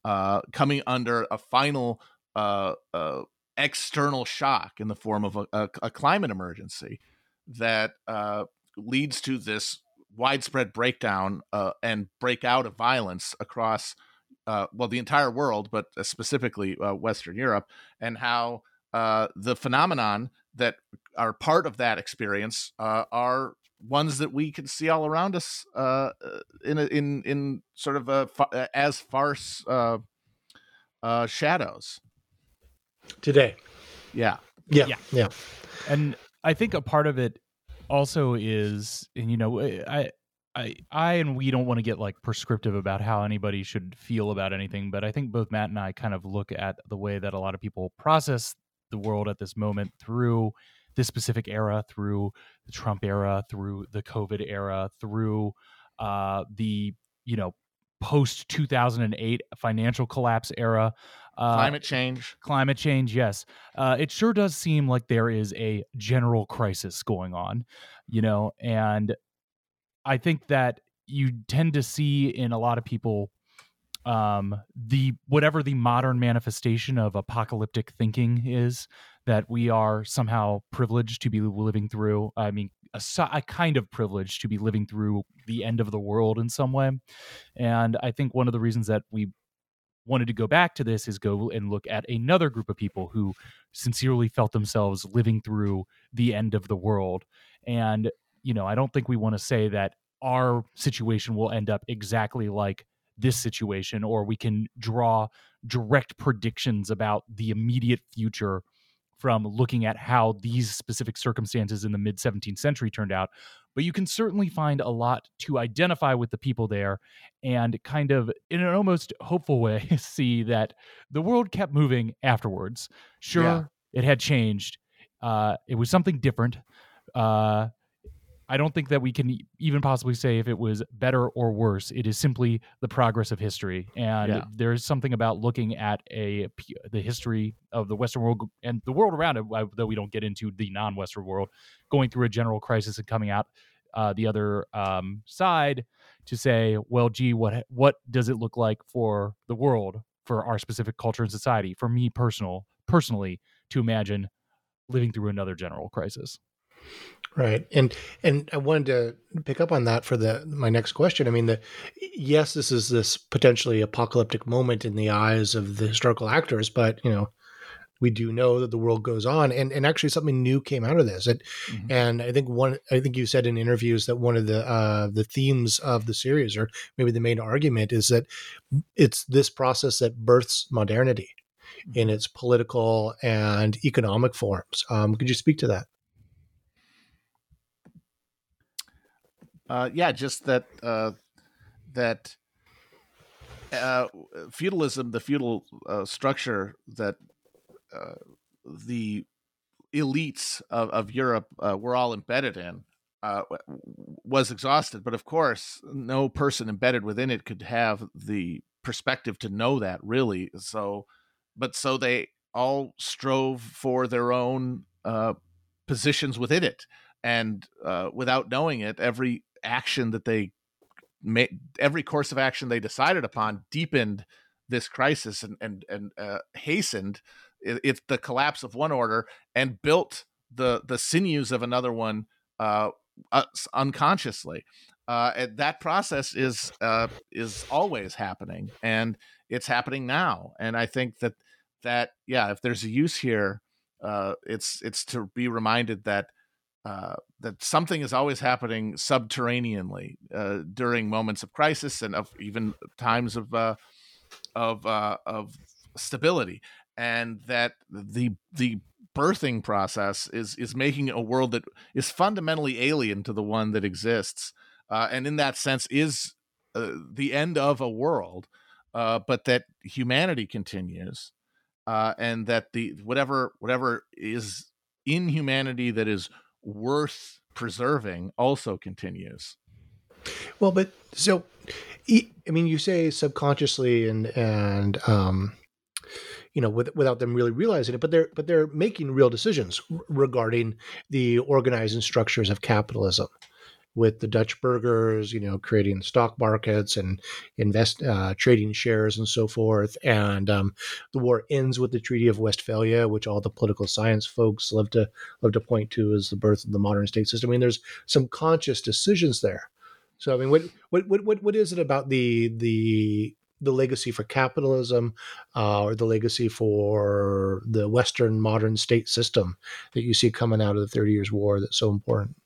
uh, coming under a final uh, uh, external shock in the form of a, a, a climate emergency that uh, leads to this widespread breakdown uh, and breakout of violence across, uh, well, the entire world, but specifically uh, Western Europe, and how uh, the phenomenon that are part of that experience uh, are ones that we can see all around us uh, in a, in in sort of a fa- as farce uh, uh, shadows. Today, Yeah, yeah, Yeah. yeah, and I think a part of it also is, and you know, I I, I and we don't want to get like prescriptive about how anybody should feel about anything, but I think both Matt and I kind of look at the way that a lot of people process the world at this moment through this specific era, through the Trump era, through the COVID era, through uh, the you know post 2008 financial collapse era. Uh, climate change. Climate change, yes. Uh, it sure does seem like there is a general crisis going on, you know, and I think that you tend to see in a lot of people um, the whatever the modern manifestation of apocalyptic thinking is that we are somehow privileged to be living through. I mean, a, a, kind of privilege to be living through the end of the world in some way. And I think one of the reasons that we wanted to go back to this is go and look at another group of people who sincerely felt themselves living through the end of the world. And, you know, I don't think we want to say that our situation will end up exactly like this situation, or we can draw direct predictions about the immediate future from looking at how these specific circumstances in the mid 17th century turned out. But you can certainly find a lot to identify with the people there and kind of, in an almost hopeful way, see that the world kept moving afterwards. Sure, yeah. it had changed. Uh, it was something different. Uh, I don't think that we can even possibly say if it was better or worse. It is simply the progress of history, and yeah. there's something about looking at a the history of the Western world and the world around it, though we don't get into the non-Western world, going through a general crisis and coming out uh, the other um, side to say, well, gee, what what does it look like for the world, for our specific culture and society, for me personal personally to imagine living through another general crisis. Right. And and I wanted to pick up on that for the my next question. I mean the yes, this is this potentially apocalyptic moment in the eyes of the historical actors, but you know, we do know that the world goes on and, and actually something new came out of this. It, mm-hmm. And I think one I think you said in interviews that one of the uh, the themes of the series or maybe the main argument is that it's this process that births modernity in mm-hmm. its political and economic forms. Um, could you speak to that? Uh, yeah, just that uh, that uh, feudalism, the feudal uh, structure that uh, the elites of, of Europe uh, were all embedded in, was exhausted. But of course, no person embedded within it could have the perspective to know that really. So, but so they all strove for their own positions within it and uh, without knowing it, every action that they made, every course of action they decided upon, deepened this crisis and and and uh, hastened it, the collapse of one order and built the the sinews of another one uh, unconsciously. Uh, that process is uh, is always happening, and it's happening now. And I think that that yeah, if there's a use here, uh, it's it's to be reminded that uh, that something is always happening subterraneanly uh, during moments of crisis and of even times of uh, of uh, of stability, and that the the birthing process is is making a world that is fundamentally alien to the one that exists, uh, and in that sense is the end of a world, but that humanity continues, and that the whatever whatever is in humanity that is worth preserving also continues. Well, but so I mean, you say subconsciously and and um, you know, with, without them really realizing it, but they're but they're making real decisions regarding the organizing structures of capitalism with the Dutch burghers, you know, creating stock markets and invest uh, trading shares and so forth. And um, the war ends with the Treaty of Westphalia, which all the political science folks love to love to point to as the birth of the modern state system. I mean, there's some conscious decisions there. So, I mean, what what what what is it about the the the legacy for capitalism uh, or the legacy for the Western modern state system that you see coming out of the Thirty Years' War that's so important?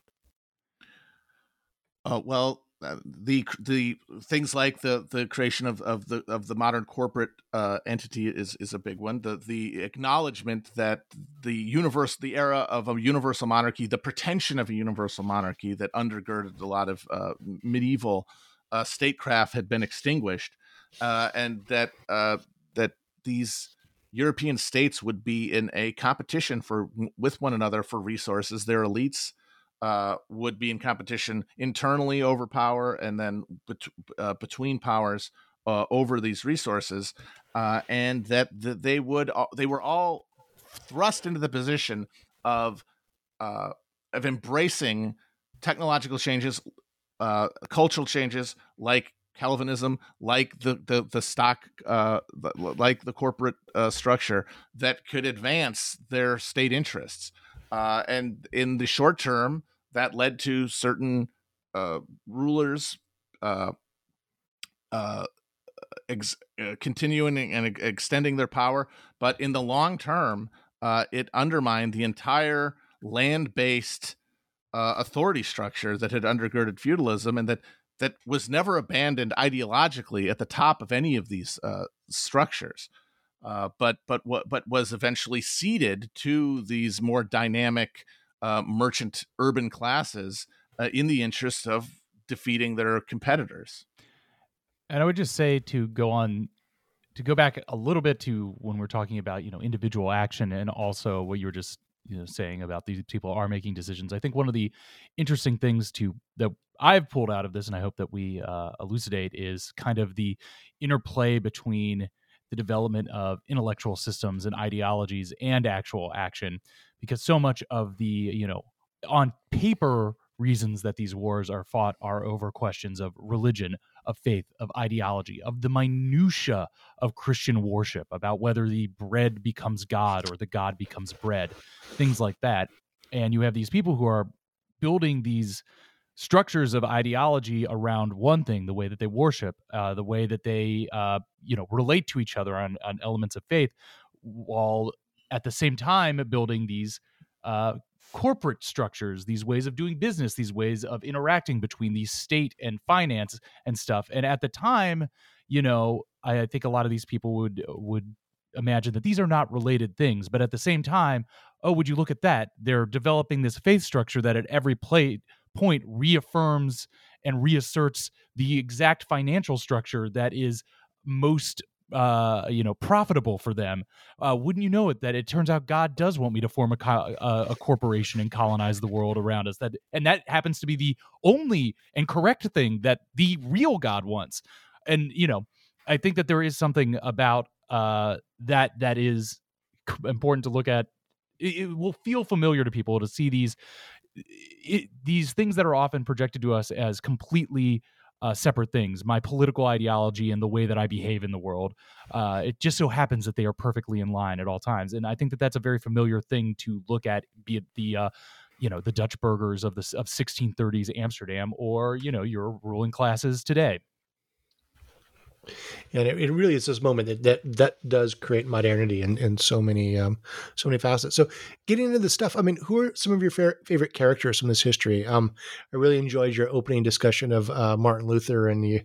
Uh, well, uh, the the things like the the creation of, of the of the modern corporate uh, entity is is a big one. The the acknowledgement that the universe, the era of a universal monarchy, the pretension of a universal monarchy that undergirded a lot of uh, medieval uh, statecraft had been extinguished, uh, and that uh, that these European states would be in a competition for with one another for resources. Their elites uh, would be in competition internally over power and then bet- uh, between powers uh, over these resources, uh, and that the, they would they were all thrust into the position of uh, of embracing technological changes, uh, cultural changes like Calvinism, like the the the stock, like the corporate structure that could advance their state interests. Uh, and in the short term, that led to certain uh, rulers uh, uh, ex- uh, continuing and extending their power. But in the long term, uh, it undermined the entire land based authority structure that had undergirded feudalism and that that was never abandoned ideologically at the top of any of these structures. But but what but was eventually ceded to these more dynamic uh, merchant urban classes uh, in the interest of defeating their competitors. And I would just say to go on to go back a little bit to when we're talking about you know individual action and also what you were just you know saying about these people are making decisions. I think one of the interesting things to that I've pulled out of this, and I hope that we uh, elucidate, is kind of the interplay between the development of intellectual systems and ideologies and actual action because so much of the you know on paper reasons that these wars are fought are over questions of religion of faith of ideology of the minutia of christian worship about whether the bread becomes god or the god becomes bread things like that. And you have these people who are building these structures of ideology around one thing the way that they worship uh, the way that they uh, you know relate to each other on, on elements of faith while at the same time building these uh, corporate structures, these ways of doing business, these ways of interacting between the state and finance and stuff. And at the time, you know, I, I think a lot of these people would would imagine that these are not related things. But at the same time, oh, would you look at that? They're developing this faith structure that at every play, point reaffirms and reasserts the exact financial structure that is most uh, you know profitable for them uh, wouldn't you know it that it turns out god does want me to form a, co- a, a corporation and colonize the world around us that and that happens to be the only and correct thing that the real god wants. And you know i think that there is something about uh, that that is important to look at. It, it will feel familiar to people to see these it, these things that are often projected to us as completely uh, separate things my political ideology and the way that i behave in the world uh, it just so happens that they are perfectly in line at all times and i think that that's a very familiar thing to look at be it the uh, you know the dutch burghers of the of 1630s amsterdam or you know your ruling classes today and it, it, really is this moment that that, that does create modernity in, in so many um, so many facets. So getting into the stuff, I mean, who are some of your fa- favorite characters from this history? Um, I really enjoyed your opening discussion of uh, Martin Luther, and you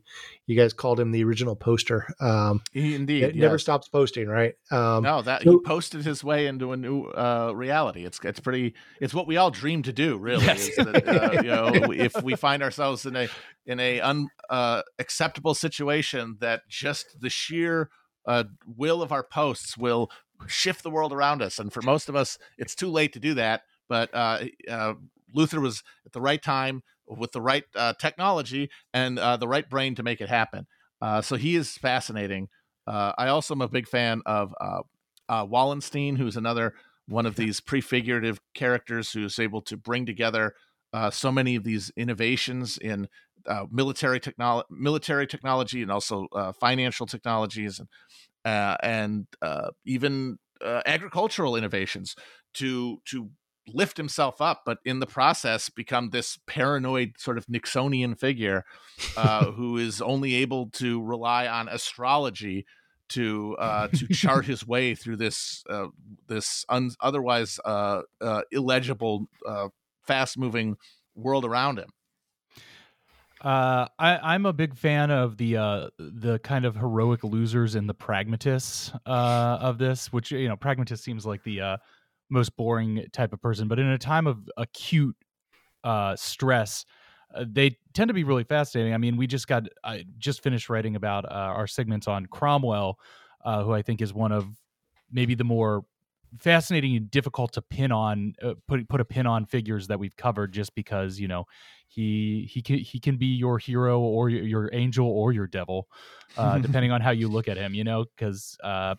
you guys called him the original poster. Um, he indeed, it yes. never stops posting, right? Um, no, that so, he posted his way into a new uh, reality. It's it's pretty. It's what we all dream to do, really. Yes. That, uh, you know, if we find ourselves in a in a unacceptable uh, situation that just the sheer uh, will of our posts will shift the world around us. And for most of us, it's too late to do that. But uh, uh, Luther was at the right time with the right uh, technology and uh, the right brain to make it happen. Uh, so he is fascinating. I also am a big fan of Wallenstein, who's another one of these prefigurative characters who's able to bring together so many of these innovations in uh, military technology, military technology, and also uh, financial technologies, and uh, and uh, even uh, agricultural innovations to to lift himself up, but in the process become this paranoid sort of Nixonian figure who is only able to rely on astrology to uh, to chart his way through this uh, this un- otherwise uh, illegible, fast moving world around him. Uh, I, I'm a big fan of the uh, the kind of heroic losers and the pragmatists uh, of this, which you know, pragmatist seems like the uh, most boring type of person, but in a time of acute uh, stress, uh, they tend to be really fascinating. I mean, we just got I just finished writing about uh, our segments on Cromwell, uh, who I think is one of maybe the more fascinating and difficult to pin on uh, put put a pin on figures that we've covered just because you know he he can he can be your hero or your, your angel or your devil uh, depending on how you look at him you know because uh,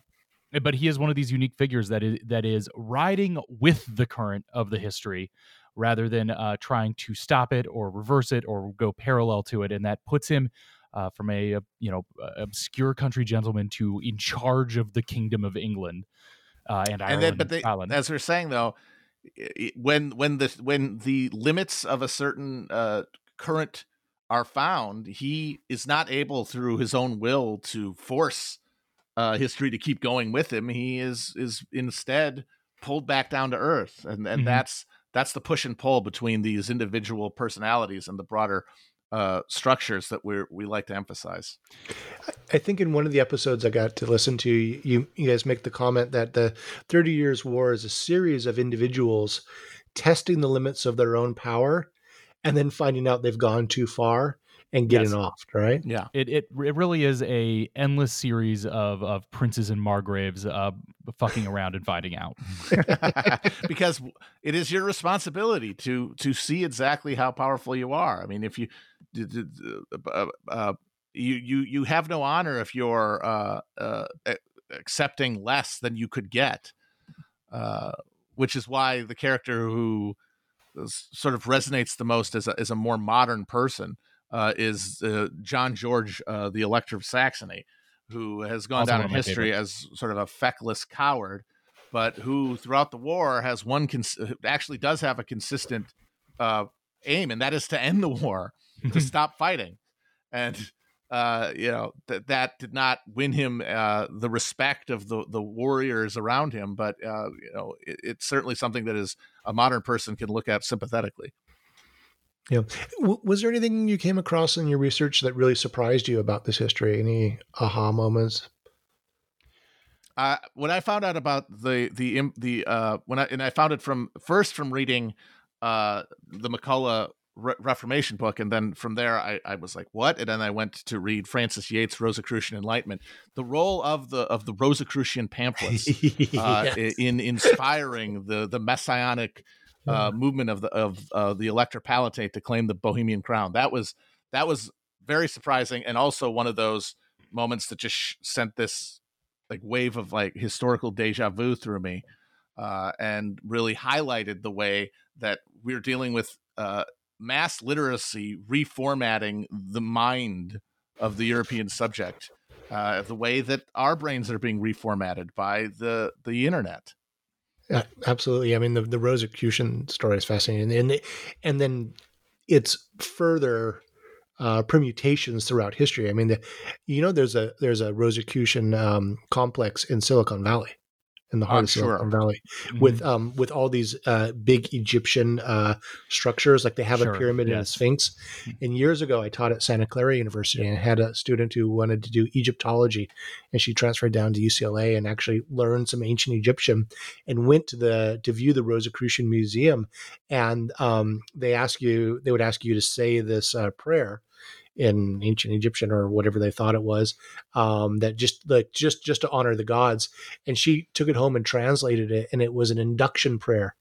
but he is one of these unique figures that is that is riding with the current of the history rather than uh, trying to stop it or reverse it or go parallel to it and that puts him uh, from a, a you know obscure country gentleman to in charge of the kingdom of England uh, and Ireland. And then, but they, Ireland. as we're saying though, when when the when the limits of a certain uh, current are found, he is not able through his own will to force uh, history to keep going with him. He is is instead pulled back down to earth, and and Mhm. that's that's the push and pull between these individual personalities and the broader uh, structures that we we like to emphasize. I think in one of the episodes I got to listen to, you you guys make the comment that the Thirty Years' War is a series of individuals testing the limits of their own power, and then finding out they've gone too far and getting Yes. off. Right? Yeah. it, it it really is a endless series of of princes and margraves uh fucking around and finding out. because it is your responsibility to to see exactly how powerful you are. I mean, if you d- d- d- uh, uh, you you you have no honor if you're uh, uh, accepting less than you could get, uh, which is why the character who sort of resonates the most as a as a more modern person uh, is uh, John George, uh, the Elector of Saxony, who has gone Also down in history as sort of a feckless coward, but who throughout the war has one cons- actually does have a consistent uh, aim, and that is to end the war, to stop fighting, and uh, you know that that did not win him uh, the respect of the the warriors around him, but uh, you know it, it's certainly something that is a modern person can look at sympathetically. Yeah. W- was there anything you came across in your research that really surprised you about this history? Any aha moments? Uh, when I found out about the the the uh, when I and I found it from first from reading uh, the MacCulloch Re- Reformation book, and then from there I, I was like, what? And then I went to read Frances Yates' Rosicrucian Enlightenment. The role of the of the Rosicrucian pamphlets uh, Yes. in inspiring the the messianic uh, movement of the of uh, the Elector Palatinate to claim the Bohemian crown. That was that was very surprising, and also one of those moments that just sh- sent this like wave of like historical deja vu through me, uh, and really highlighted the way that we're dealing with uh, mass literacy reformatting the mind of the European subject. Uh, the way that our brains are being reformatted by the the internet. Absolutely. I mean, the the Rosicrucian story is fascinating, and the- and then it's further uh, permutations throughout history. I mean, the, you know, there's a there's a Rosicrucian um, complex in Silicon Valley, in the heart I'm of sure. Silicon Valley, Mm-hmm. with um with all these uh, big Egyptian uh, structures. Like they have Sure, a pyramid and a yes. sphinx. And years ago, I taught at Santa Clara University and I had a student who wanted to do Egyptology, and she transferred down to UCLA and actually learned some ancient Egyptian, and went to the to view the Rosicrucian Museum, and um, they ask you they would ask you to say this uh, prayer in ancient Egyptian or whatever they thought it was, um, that just like just just to honor the gods. And she took it home and translated it, and it was an induction prayer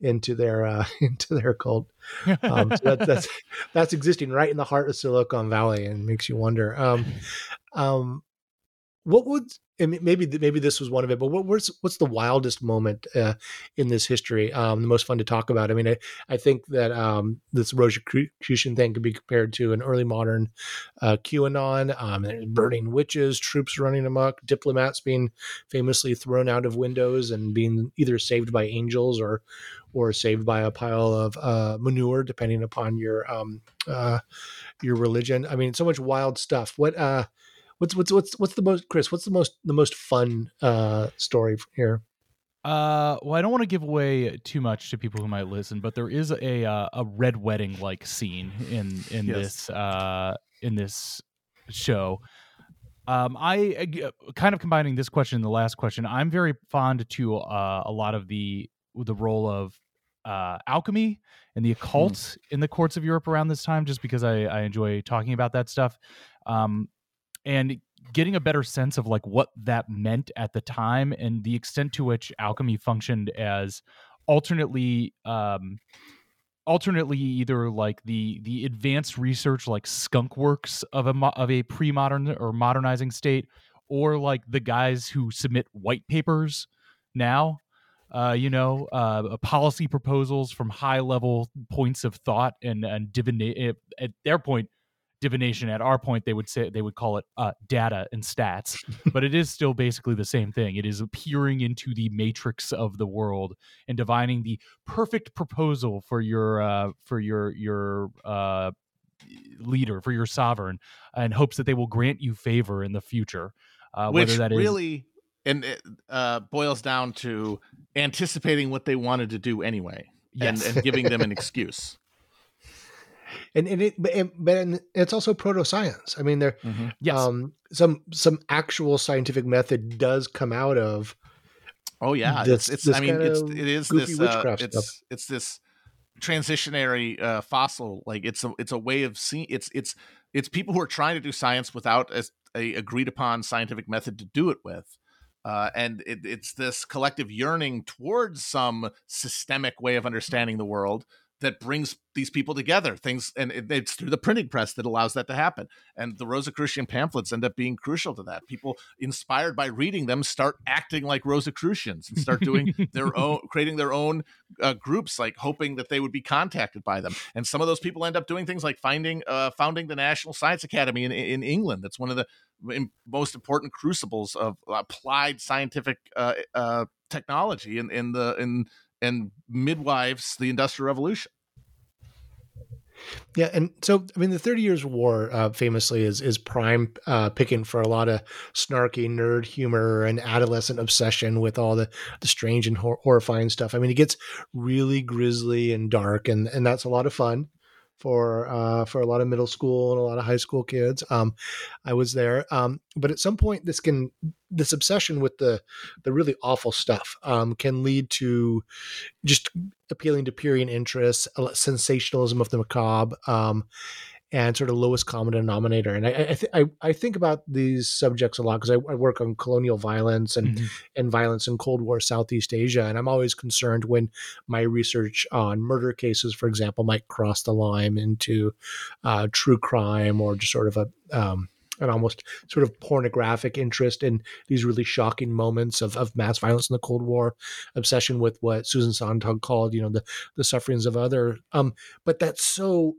into their uh, into their cult. Um, so that, that's that's existing right in the heart of Silicon Valley, and makes you wonder. Um, um, what would and maybe maybe this was one of it, but what what's what's the wildest moment uh, in this history? Um, the most fun to talk about. I mean, I, I think that um, this Rosicrucian thing could be compared to an early modern uh, QAnon, um, burning witches, troops running amok, diplomats being famously thrown out of windows and being either saved by angels or or saved by a pile of uh, manure, depending upon your um, uh, your religion. I mean, so much wild stuff. What uh, what's what's what's what's the most Chris? What's the most the most fun uh, story here? Uh, well, I don't want to give away too much to people who might listen, but there is a uh, a red wedding like scene in in Yes. this uh in this show. Um, I uh, kind of combining this question and the last question. I'm very fond to uh, a lot of the the role of uh, alchemy and the occult in the courts of Europe around this time, just because I, I enjoy talking about that stuff. Um, and getting a better sense of like what that meant at the time and the extent to which alchemy functioned as alternately um alternately either like the the advanced research like skunk works of a of a pre-modern or modernizing state or like the guys who submit white papers now uh, you know, uh, policy proposals from high level points of thought and and divina- at their point divination at our point they would say they would call it uh, data and stats but it is still basically the same thing it is peering into the matrix of the world and divining the perfect proposal for your uh, for your your uh, leader for your sovereign and hopes that they will grant you favor in the future uh, which whether that is really and it uh, boils down to anticipating what they wanted to do anyway Yes. and, and giving them an excuse And, and it, but, and- but it's also proto science. I mean, there, yes. um, some some actual scientific method does come out of oh yeah. This- it's, it's this i mean it's it is goofy this uh, it's stuff. it's this transitionary uh, fossil. Like it's a it's a way of seeing it's it's it's people who are trying to do science without a, a agreed upon scientific method to do it with. Uh, and it, it's this collective yearning towards some systemic way of understanding the world that brings these people together things and it, it's through the printing press that allows that to happen. And the rosicrucian pamphlets end up being crucial to that. People inspired by reading them start acting like rosicrucians and start doing their own creating their own uh, groups like hoping that they would be contacted by them. And some of those people end up doing things like finding uh, founding the national science academy in, in england. That's one of the most important crucibles of applied scientific uh, uh, technology in, in the in and midwives the industrial revolution Yeah, and so I mean, the Thirty Years' War uh, famously is is prime uh, picking for a lot of snarky nerd humor and adolescent obsession with all the the strange and hor- horrifying stuff. I mean, it gets really grisly and dark, and and that's a lot of fun for uh, for a lot of middle school and a lot of high school kids. Um, I was there, um, but at some point, this can this obsession with the the really awful stuff um, can lead to just appealing to period interests, sensationalism of the macabre, um, and sort of lowest common denominator. And I I, th- I, I think about these subjects a lot because I, I work on colonial violence and Mhm. and violence in Cold War Southeast Asia, and I'm always concerned when my research on murder cases, for example, might cross the line into uh, true crime or just sort of a um, an almost sort of pornographic interest in these really shocking moments of, of mass violence in the Cold War, obsession with what Susan Sontag called, you know, the the sufferings of other. Um, but that's so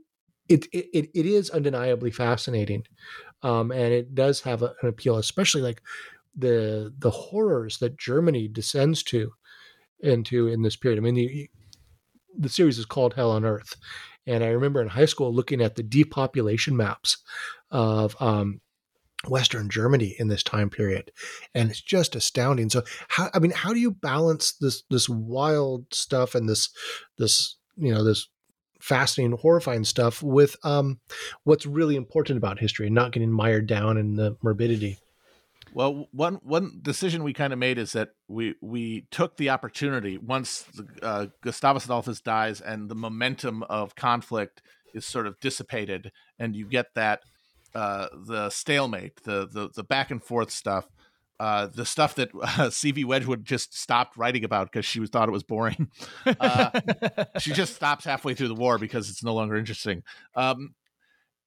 it it it is undeniably fascinating, um, and it does have a, an appeal, especially like the the horrors that Germany descends to into in this period. I mean, the the series is called Hell on Earth, and I remember in high school looking at the depopulation maps of um, Western Germany in this time period, and it's just astounding. So, how I mean, how do you balance this this wild stuff and this this you know this fascinating, horrifying stuff with um, what's really important about history and not getting mired down in the morbidity? Well, one one decision we kind of made is that we we took the opportunity once uh, Gustavus Adolphus dies and the momentum of conflict is sort of dissipated, and you get that uh, the stalemate, the the the back and forth stuff, uh, the stuff that uh, C.V. Wedgwood just stopped writing about because she was, thought it was boring. Uh, she just stops halfway through the war because it's no longer interesting. Um,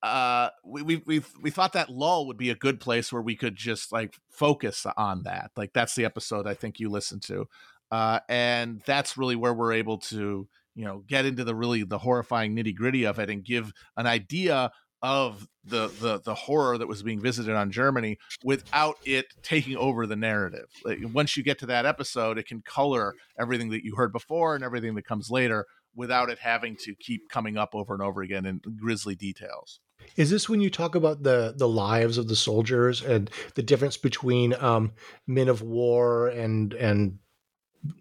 uh, we we we we thought that lull would be a good place where we could just like focus on that. Like that's the episode I think you listened to, uh, and that's really where we're able to you know get into the really the horrifying nitty gritty of it and give an idea of the the the horror that was being visited on Germany without it taking over the narrative. Like, once you get to that episode, it can color everything that you heard before and everything that comes later without it having to keep coming up over and over again in grisly details. Is this when you talk about the the lives of the soldiers and the difference between um, men of war and and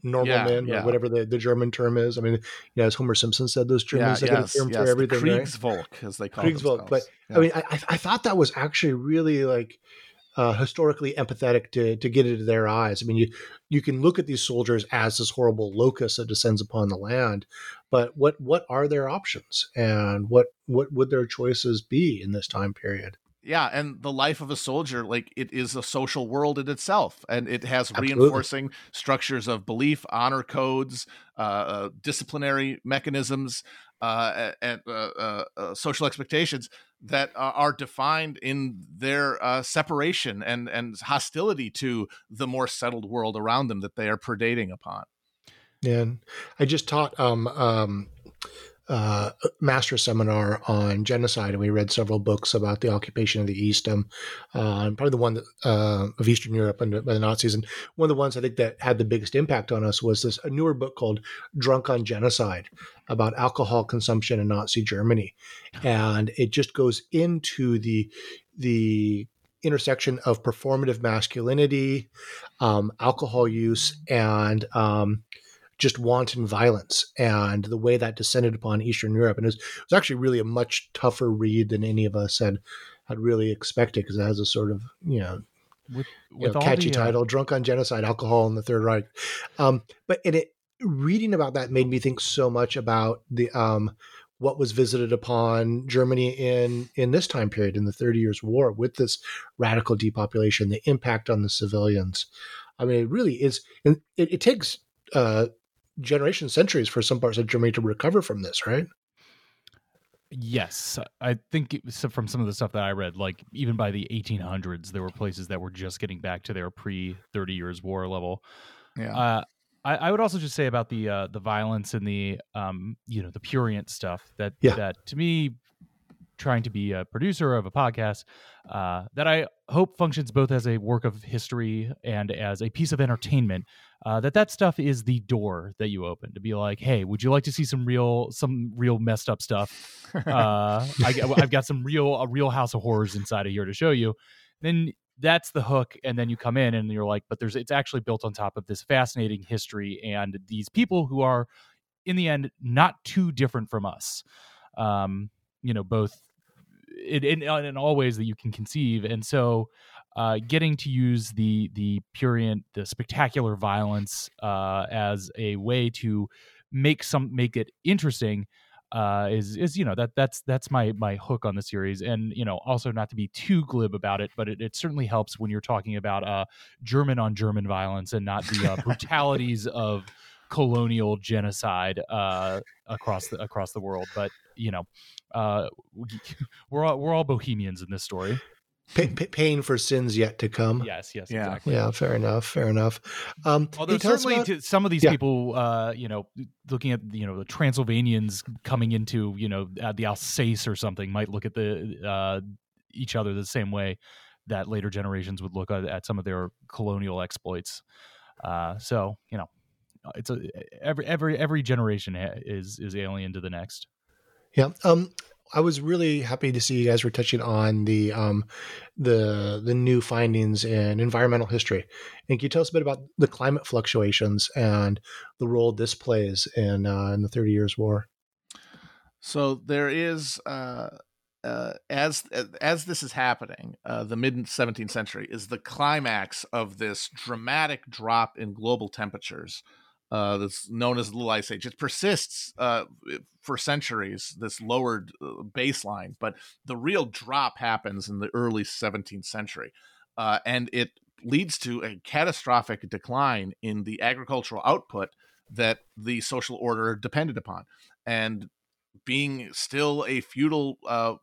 normal Yeah, men yeah. or whatever the, the German term is. I mean, you know, as Homer Simpson said, those Germans they yes, term yes, for everything. right? Kriegsvolk, as they call Kriegsvolk. But themselves. I mean, I, I I thought that was actually really like uh, historically empathetic to to get into their eyes. I mean, you you can look at these soldiers as this horrible locust that descends upon the land, but what what are their options and what what would their choices be in this time period? Yeah and the life of a soldier like it is a social world in itself and it has Absolutely. reinforcing structures of belief honor codes uh, uh, disciplinary mechanisms uh, and uh, uh, uh, social expectations that are defined in their uh, separation and and hostility to the more settled world around them that they are predating upon And I just taught um, um, uh, master seminar on genocide, and we read several books about the occupation of the East. Um, uh, and probably the one that, uh, of Eastern Europe and by the Nazis. And one of the ones I think that had the biggest impact on us was this a newer book called "Drunk on Genocide" about alcohol consumption in Nazi Germany, and it just goes into the the intersection of performative masculinity, um, alcohol use, and um, just wanton violence and the way that descended upon Eastern Europe. And it was, it was actually really a much tougher read than any of us had had really expected because it has a sort of you know, with, you know catchy the, uh, title, "Drunk on Genocide: Alcohol in the Third Reich." Um, but in it, reading about that made me think so much about the um, what was visited upon Germany in in this time period in the Thirty Years' War with this radical depopulation, the impact on the civilians. I mean, it really is, and it, it takes uh, generations, centuries for some parts of Germany to recover from this, right? Yes, I think it was from some of the stuff that I read, like even by the 1800s, there were places that were just getting back to their pre Thirty Years' War level. yeah Uh, I, I would also just say about the uh, the violence and the um, you know the purient stuff that Yeah. that to me, trying to be a producer of a podcast, uh, that I hope functions both as a work of history and as a piece of entertainment. Uh, that that stuff is the door that you open to be like, hey, would you like to see some real some real messed up stuff? uh, I, have got some real a real house of horrors inside of here to show you. Then that's the hook, and then you come in and you're like, but there's it's actually built on top of this fascinating history and these people who are, in the end, not too different from us. Um, you know, both in, in in all ways that you can conceive, and so. Uh, getting to use the the purient, the spectacular violence uh, as a way to make some make it interesting uh, is is you know that that's that's my my hook on the series, and you know also not to be too glib about it, but it, it certainly helps when you're talking about uh, German on German violence and not the uh, brutalities of colonial genocide uh, across the across the world. But you know, uh, we, we're all we're all bohemians in this story. Pa- pa- paying for sins yet to come. Yes, yes, Yeah. exactly. Yeah, fair enough. Fair enough. Um, Although hey, tell us certainly about- to some of these Yeah. people, uh, you know, looking at you know the Transylvanians coming into you know uh, the Alsace or something might look at the uh, each other the same way that later generations would look at, at some of their colonial exploits. Uh, so you know, it's a every every every generation is is alien to the next. Yeah. Um, I was really happy to see you guys were touching on the um, the the new findings in environmental history. And can you tell us a bit about the climate fluctuations and the role this plays in uh, in the Thirty Years' War? So there is, uh, uh, as as this is happening, uh, the mid 17th century is the climax of this dramatic drop in global temperatures. Uh, that's known as the Little Ice Age. It persists uh, for centuries, this lowered uh, baseline, but the real drop happens in the early 17th century, uh, and it leads to a catastrophic decline in the agricultural output that the social order depended upon. And being still a feudal, uh,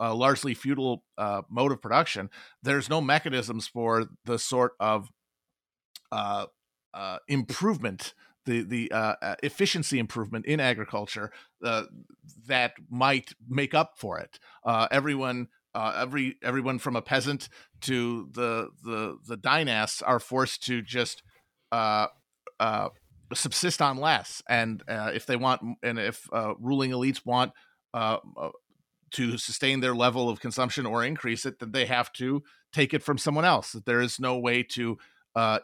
uh, largely feudal uh, mode of production, there's no mechanisms for the sort of uh, uh, improvement, the the uh, uh, efficiency improvement in agriculture uh, that might make up for it. Uh, everyone. Uh, every everyone from a peasant to the the the dynasts are forced to just subsist on less, and if they want, and if ruling elites want to sustain their level of consumption or increase it, then they have to take it from someone else. That there is no way to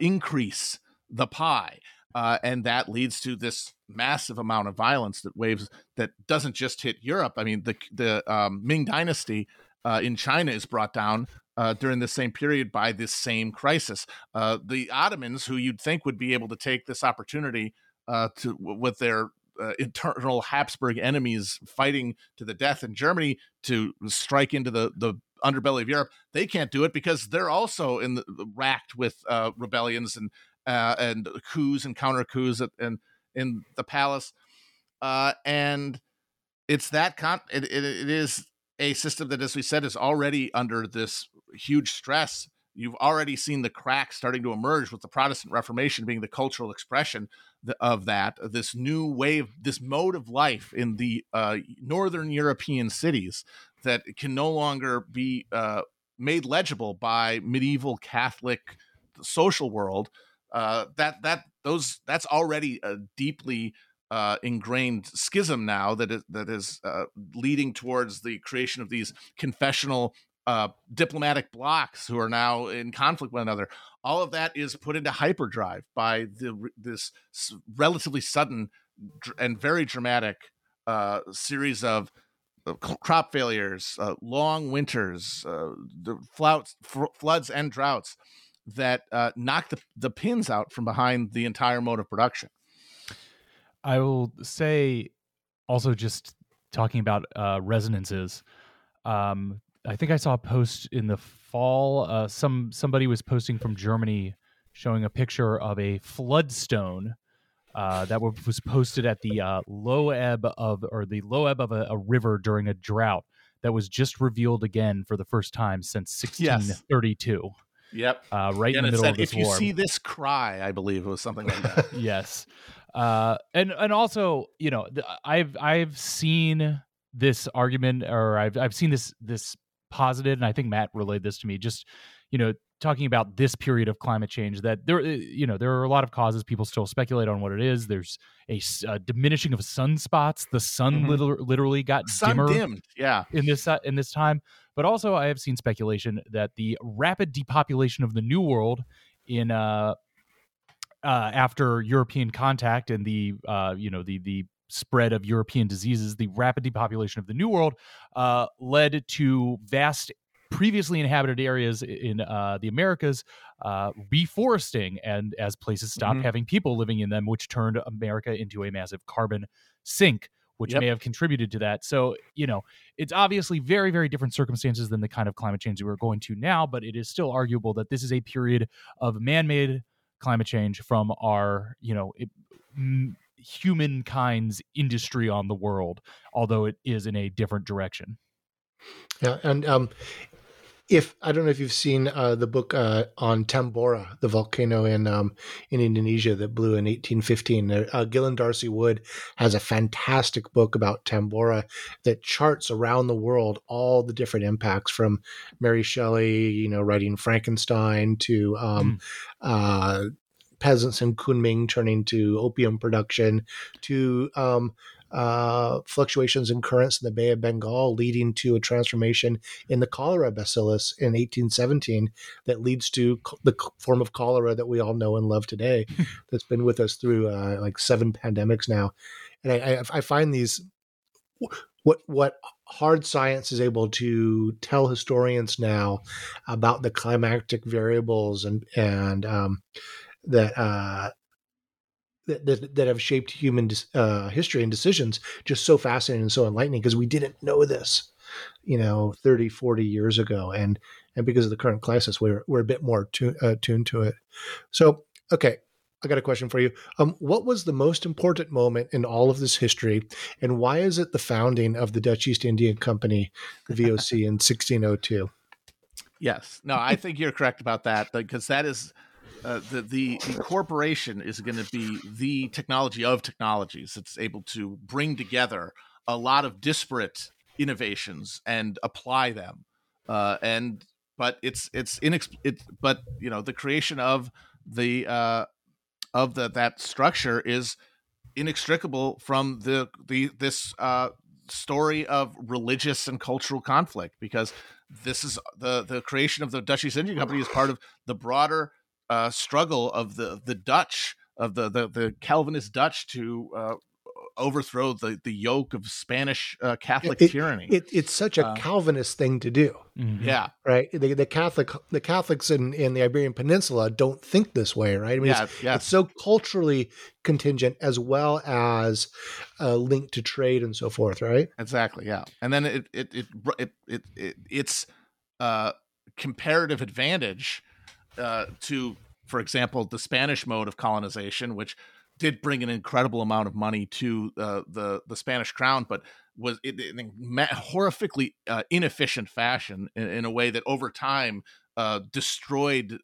increase the pie, uh, and that leads to this massive amount of violence that waves that doesn't just hit Europe. I mean, the the um, Ming Dynasty uh, in China is brought down uh, during the same period by this same crisis. Uh, the Ottomans, who you'd think would be able to take this opportunity uh, to with their uh, internal Habsburg enemies fighting to the death in Germany to strike into the the underbelly of Europe, they can't do it because they're also in the, racked with uh, rebellions and uh, and coups and counter coups and in the palace, uh, and it's that con- it, it, it is a system that, as we said, is already under this huge stress. You've already seen the cracks starting to emerge with the Protestant Reformation being the cultural expression of that, this new wave, this mode of life in the uh, northern European cities that can no longer be uh, made legible by medieval Catholic social world. Uh, that that those that's already a deeply uh, ingrained schism now that is that is uh, leading towards the creation of these confessional uh, diplomatic blocks who are now in conflict with another. All of that is put into hyperdrive by the this relatively sudden and very dramatic uh, series of crop failures, uh, long winters, uh, the floods, floods and droughts that uh, knock the, the pins out from behind the entire mode of production. I will say also just talking about uh, resonances. Um, I think I saw a post in the fall. Uh, some somebody was posting from Germany showing a picture of a floodstone uh, that was posted at the uh, low ebb of or the low ebb of a, a, river during a drought that was just revealed again for the first time since 1632. Yes. Yep. Uh, right in the middle said, of this If you war. see this, cry. I believe it was something like that. yes. Uh, and and also, you know, I've I've seen this argument, or I've I've seen this this posited, and I think Matt relayed this to me. Just you know, talking about this period of climate change that there eh, you know there are a lot of causes. People still speculate on what it is. There's a, a diminishing of sunspots the sun mm-hmm. literally, literally got sun dimmer dimmed yeah. in this uh, in this time. But also i have seen speculation that the rapid depopulation of the new world in uh, uh after european contact and the uh you know the the spread of European diseases, the rapid depopulation of the New World uh, led to vast previously inhabited areas in uh, the Americas uh, reforesting, and as places stopped mm-hmm. having people living in them, which turned America into a massive carbon sink. Which yep. may have contributed to that. So, you know, it's obviously very, very different circumstances than the kind of climate change we're going to now, but it is still arguable that this is a period of man made climate change from our, you know, it, m- humankind's industry on the world, although it is in a different direction. Yeah, and um, if I don't know if you've seen uh, the book uh, on Tambora, the volcano in um, in Indonesia that blew in 1815. Uh, Gillen D'Arcy Wood has a fantastic book about Tambora that charts around the world all the different impacts from Mary Shelley, you know, writing Frankenstein to um, mm. peasants in Kunming turning to opium production to um, uh, fluctuations in currents in the Bay of Bengal, leading to a transformation in the cholera bacillus in 1817 that leads to the form of cholera that we all know and love today, that's been with us through uh, like seven pandemics now. And I, I find these what what hard science is able to tell historians now about the climactic variables and and um, that uh, that, that, that have shaped human uh, history and decisions just so fascinating and so enlightening because we didn't know this you know 30 40 years ago and and because of the current crisis we're we're a bit more uh, tuned to it so okay I got a question for you. Um, what was the most important moment in all of this history, and why is it the founding of the Dutch East India Company, the VOC, in 1602? Yes, no, I think you're correct about that because that is uh, the, the, the corporation is going to be the technology of technologies. It's able to bring together a lot of disparate innovations and apply them. Uh, and but it's it's inex- it, but you know the creation of the uh, of the that structure is inextricable from the the this uh, story of religious and cultural conflict because this is the the creation of the Dutch East Company is part of the broader uh, struggle of the the Dutch of the the, the Calvinist Dutch to uh, overthrow the the yoke of Spanish uh, Catholic it, tyranny. It, it's such a Uh, Calvinist thing to do, Mhm. yeah, right? The, the Catholic the Catholics in, in the Iberian Peninsula don't think this way, right? I mean, yeah, it's, yeah. it's so culturally contingent as well as uh, linked to trade and so forth, right? Exactly. Yeah, and then it it it it, it, it its uh, comparative advantage uh, to, for example, the Spanish mode of colonization, which did bring an incredible amount of money to uh, the the Spanish crown, but was in ma- horrifically uh, inefficient fashion in, in a way that over time uh, destroyed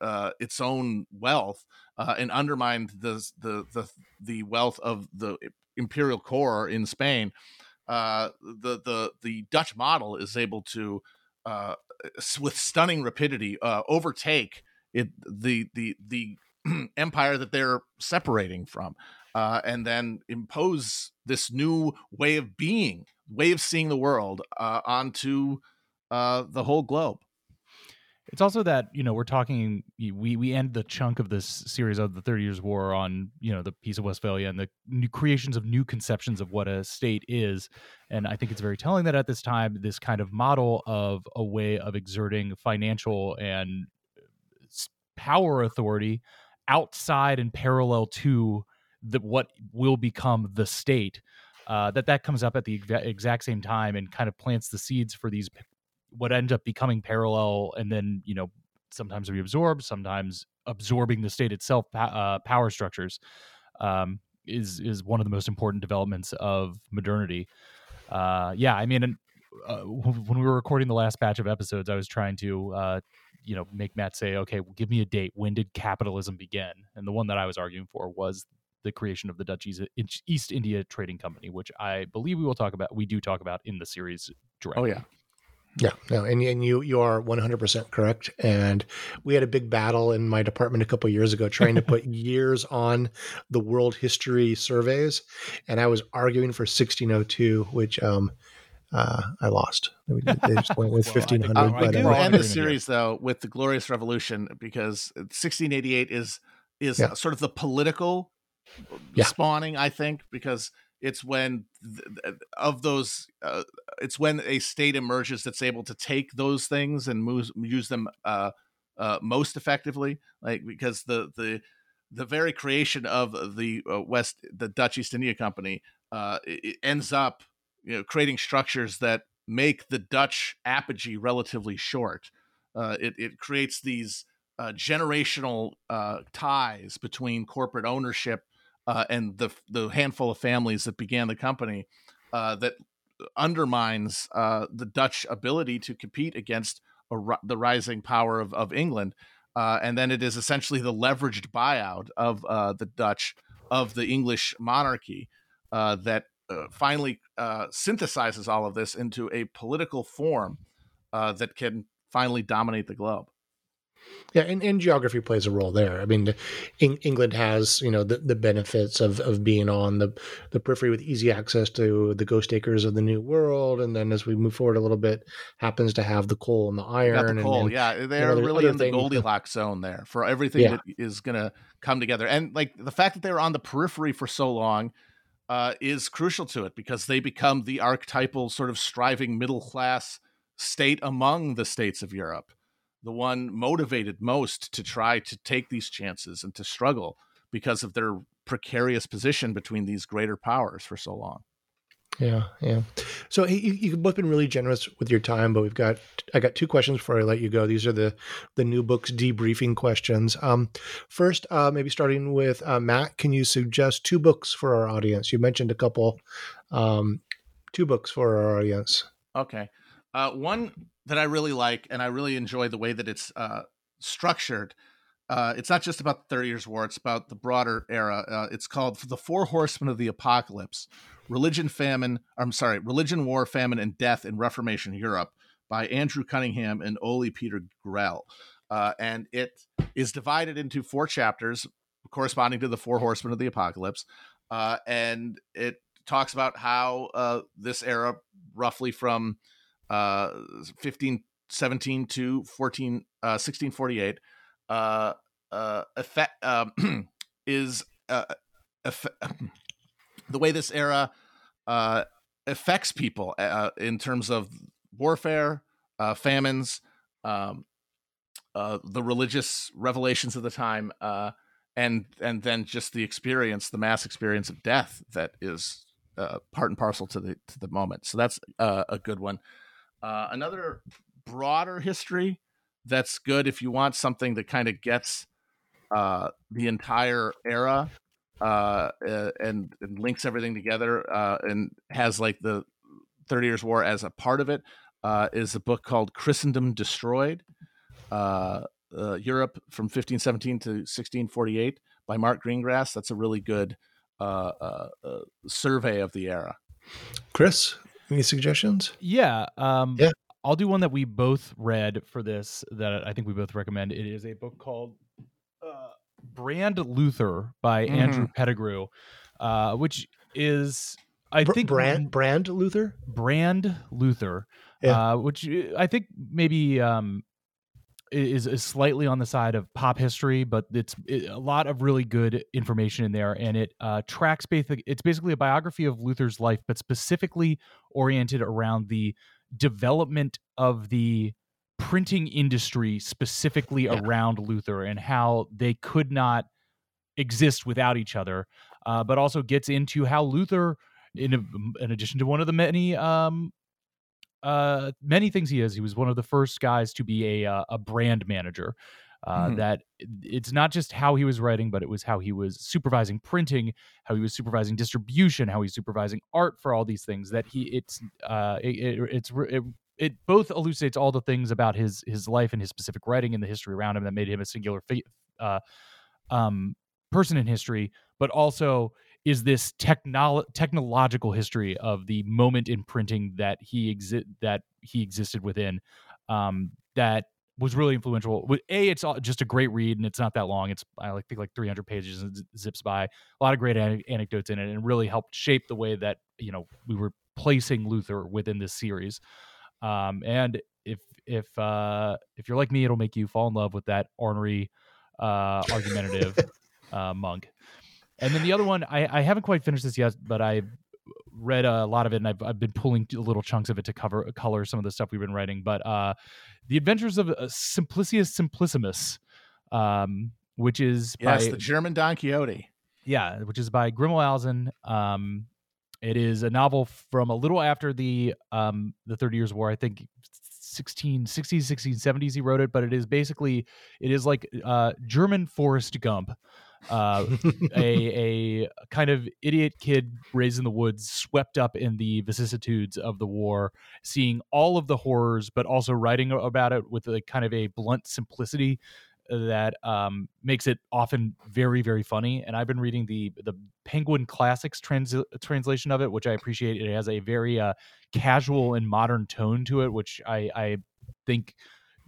uh, its own wealth uh, and undermined the, the the the wealth of the imperial core in Spain. The the the Dutch model is able to, with stunning rapidity, uh, overtake it the the the empire that they're separating from, uh, and then impose this new way of being, way of seeing the world uh, onto uh, the whole globe. It's also that you know we're talking. We we end the chunk of this series of the Thirty Years' War on you know the Peace of Westphalia and the new creations of new conceptions of what a state is, and I think it's very telling that at this time this kind of model of a way of exerting financial and power authority outside and parallel to the what will become the state. Uh, that that comes up at the exact same time and kind of plants the seeds for these what end up becoming parallel and then you know sometimes reabsorbed sometimes absorbing the state itself uh, power structures um, is is one of the most important developments of modernity uh, yeah i mean and, uh, when we were recording the last batch of episodes i was trying to uh, you know make matt say okay well, give me a date when did capitalism begin and the one that i was arguing for was the creation of the Dutch East- East India Trading Company, which I believe we will talk about. We do talk about in the series. Directly. Oh yeah, Yeah, no, and and you you are one hundred percent correct. And we had a big battle in my department a couple years ago trying to put years on the world history surveys, and I was arguing for sixteen oh two, which um uh, I lost. They just went with Well, I think- Uh, I do end the series though with the Glorious Revolution because 1688 is is Yeah. sort of the political Yeah. spawning, I think, because it's when th- of those uh, it's when a state emerges that's able to take those things and moves, use them uh, uh, most effectively, like because the the the very creation of the uh, West the Dutch East India Company uh, it, it ends up you know creating structures that make the Dutch apogee relatively short. Uh, it it creates these generational ties between corporate ownership uh, and the the handful of families that began the company uh, that undermines uh, the Dutch ability to compete against the rising power of, of England. Uh, and then it is essentially the leveraged buyout of uh, the Dutch of the English monarchy uh, that finally synthesizes all of this into a political form that can finally dominate the globe. Yeah, and, and geography plays a role there. I mean, Eng, England has you know the, the benefits of, of being on the the periphery with easy access to the ghost acres of the New World, and then as we move forward a little bit, happens to have the coal and the iron. the coal, and, yeah. They're other- really other in the. Goldilocks zone there for everything Yeah. that is going to come together. And like the fact that they were on the periphery for so long uh, is crucial to it because they become the archetypal sort of striving middle class state among the states of Europe, the one motivated most to try to take these chances and to struggle because of their precarious position between these greater powers for so long. Yeah, yeah. So hey, you, you've both been really generous with your time, but we've got I got two questions before I let you go. These are the the new books debriefing questions. Um, first, uh, maybe starting with uh, Matt, can you suggest two books for our audience? You mentioned a couple, um, two books for our audience. Okay. Uh, one that I really like, and I really enjoy the way that it's uh, structured. Uh, it's not just about the Thirty Years' War; it's about the broader era. Uh, it's called "The Four Horsemen of the Apocalypse: Religion, Famine. I'm sorry, Religion, War, Famine, and Death in Reformation Europe" by Andrew Cunningham and Ole Peter Grell. Uh, and it is divided into four chapters corresponding to the Four Horsemen of the Apocalypse, uh, and it talks about how uh, this era, roughly from uh 1517 to 14 uh 1648 uh uh effect um is uh, eff- the way this era uh, affects people uh, in terms of warfare, uh, famines, um, uh, the religious revelations of the time, uh, and and then just the experience, the mass experience of death that is uh, part and parcel to the to the moment. So that's uh, a good one. Uh, another broader history that's good if you want something that kind of gets uh, the entire era uh, and, and, links everything together uh, and has like the Thirty Years' War as a part of it. Uh, is a book called Christendom Destroyed uh, Europe from 1517 to 1648 by Mark Greengrass. That's a really good survey of the era. Chris, any suggestions? Yeah. Um, yeah. I'll do one that we both read for this that I think we both recommend. It is a book called Brand Luther by mm-hmm. Andrew Pettegree, uh, which is I think brand brand Luther brand Luther, yeah. uh, which uh, I think maybe um, is is slightly on the side of pop history, but it's it, a lot of really good information in there, and it uh, tracks basically it's basically a biography of Luther's life, but specifically oriented around the development of the printing industry specifically yeah. around Luther and how they could not exist without each other, uh, but also gets into how Luther, in, a, in addition to one of the many um, uh, many things he is, he was one of the first guys to be a uh, a brand manager. Uh, mm-hmm. That it's not just how he was writing, but it was how he was supervising printing, how he was supervising distribution, how he's supervising art for all these things. That he it's uh, it, it, it's it it both elucidates all the things about his his life and his specific writing and the history around him that made him a singular uh, um, person in history, but also is this technolo- technological history of the moment in printing that he exi- that he existed within um, that was really influential. With A, it's just a great read, and it's not that long. It's I think like 300 pages and zips by. A lot of great an- anecdotes in it, and really helped shape the way that you know we were placing Luther within this series. Um, and if if uh, if you're like me, it'll make you fall in love with that ornery, uh, argumentative uh, monk. And then the other one, I, I haven't quite finished this yet, but I read a lot of it, and I've, I've been pulling little chunks of it to cover color some of the stuff we've been writing. But uh, the Adventures of uh, Simplicius Simplicissimus, um, which is yes, by, the German Don Quixote. Yeah, which is by Alzin. Um, it is a novel from a little after the um, the Thirty Years' War. I think 1660s, 1670s he wrote it, but it is basically it is like uh, German Forrest Gump. Uh, a a kind of idiot kid raised in the woods, swept up in the vicissitudes of the war, seeing all of the horrors, but also writing about it with a kind of a blunt simplicity that um, makes it often very very funny. And I've been reading the the Penguin Classics trans- translation of it, which I appreciate. It has a very uh, casual and modern tone to it, which I, I think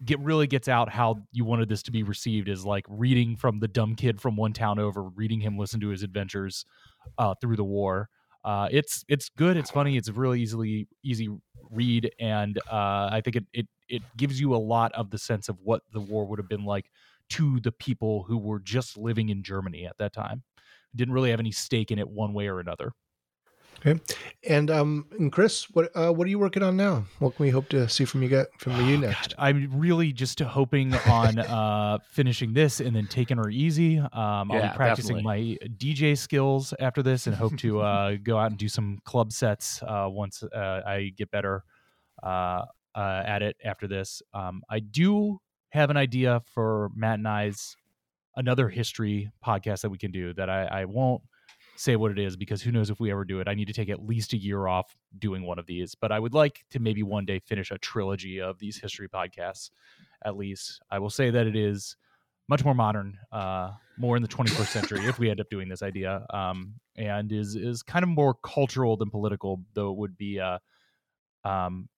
get really gets out how you wanted this to be received is like reading from the dumb kid from one town over, reading him listen to his adventures uh, through the war. Uh, it's it's good. It's funny. It's a really easily easy read, and uh, I think it it it gives you a lot of the sense of what the war would have been like to the people who were just living in Germany at that time. Didn't really have any stake in it one way or another. Okay, and um, and Chris, what uh, what are you working on now? What can we hope to see from you get from you oh, next? God, I'm really just hoping on uh, finishing this and then taking her easy. Um, I'll be practicing definitely. my DJ skills after this, and hope to uh, go out and do some club sets uh, once uh, I get better uh, uh, at it after this. Um, I do have an idea for Matt and I's another history podcast that we can do that I, I won't say what it is because who knows if we ever do it. I need to take at least a year off doing one of these, but I would like to maybe one day finish a trilogy of these history podcasts. At least I will say that it is much more modern, uh, more in the 21st century if we end up doing this idea, um, and is is kind of more cultural than political, though it would be uh, um,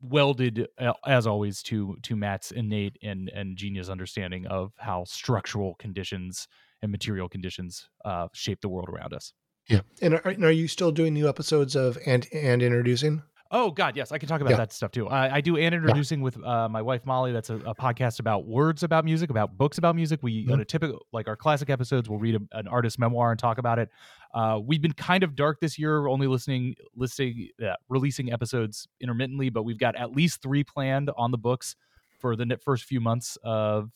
welded uh, as always to to Matt's innate and and genius understanding of how structural conditions and material conditions uh, shape the world around us. Yeah, and are, and are you still doing new episodes of and and introducing? Oh God, yes, I can talk about Yeah. that stuff too. I, I do and introducing with uh, my wife Molly. That's a, a podcast about words about music, about books about music. We Mhm. on a typical like our classic episodes, we'll read a, an artist's memoir and talk about it. Uh, we've been kind of dark this year, only listening, listing, uh, releasing episodes intermittently, but we've got at least three planned on the books for the first few months of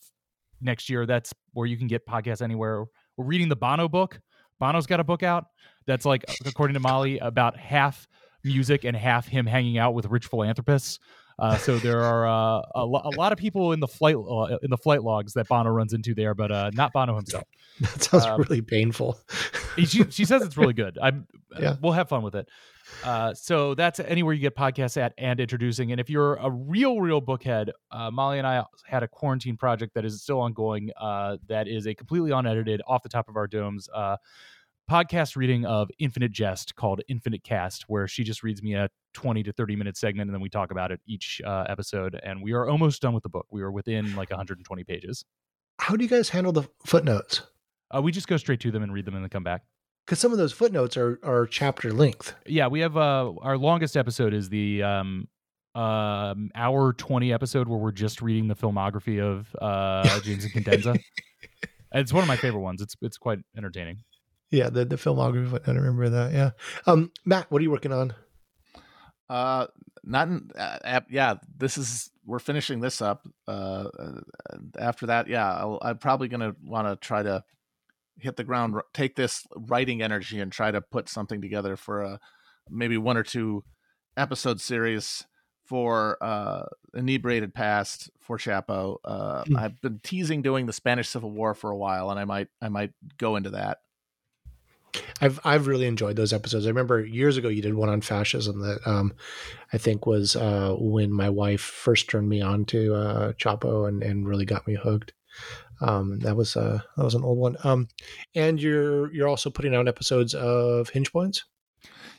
next year. That's where you can get podcasts anywhere. We're reading the Bono book. Bono's got a book out that's like, according to Molly, about half music and half him hanging out with rich philanthropists. Uh, so there are uh, a, lo- a lot of people in the flight uh, in the flight logs that Bono runs into there, but uh, not Bono himself. That sounds Um, really painful. She, she says it's really good. I'm Yeah. we'll have fun with it. Uh, so that's anywhere you get podcasts at and introducing. And if you're a real, real bookhead, uh, Molly and I had a quarantine project that is still ongoing. Uh, that is a completely unedited, off the top of our domes uh, podcast reading of Infinite Jest called Infinite Cast, where she just reads me a 20 to 30 minute segment and then we talk about it each uh, episode. And we are almost done with the book. We are within like 120 pages. How do you guys handle the footnotes? Uh, we just go straight to them and read them and then come back. Because some of those footnotes are are chapter length. yeah we have uh our longest episode is the um um hour 20 episode where we're just reading the filmography of uh James Incandenza it's one of my favorite ones it's it's quite entertaining Yeah, the the filmography. footnote, I remember that. Yeah. Um, Matt, what are you working on? Uh, not in, uh, ap- yeah. This is we're finishing this up. Uh, uh, after that, yeah, I'll, I'm probably gonna want to try to hit the ground, take this writing energy, and try to put something together for a maybe one or two episode series for uh inebriated past for chapo uh Hmm. i've been teasing doing the spanish civil war for a while and i might i might go into that I've I've really enjoyed those episodes. I remember years ago you did one on fascism that um, I think was uh, when my wife first turned me on to uh, Chapo and, and really got me hooked. Um, that was uh, that was an old one. Um, and you're you're also putting out episodes of Hinge Points.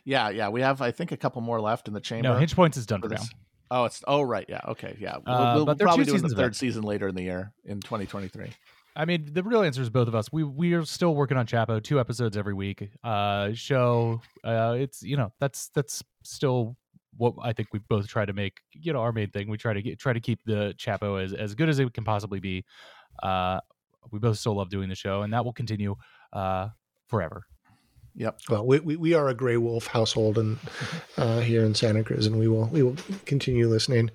yeah yeah we have i think a couple more left in the chamber no hinge points is done for for now. Oh, it's oh right, yeah, okay, yeah. We'll, Uh, we'll, but we'll there are probably two do the third it. season later in the year in 2023. I mean, the real answer is both of us. We we are still working on Chapo, two episodes every week. Uh, show. Uh, it's you know that's that's still what I think we both try to make. You know, our main thing. We try to get try to keep the Chapo as as good as it can possibly be. Uh, we both still love doing the show, and that will continue uh forever. Yep. Well, we, we, we are a gray wolf household and uh, here in Santa Cruz, and we will we will continue listening.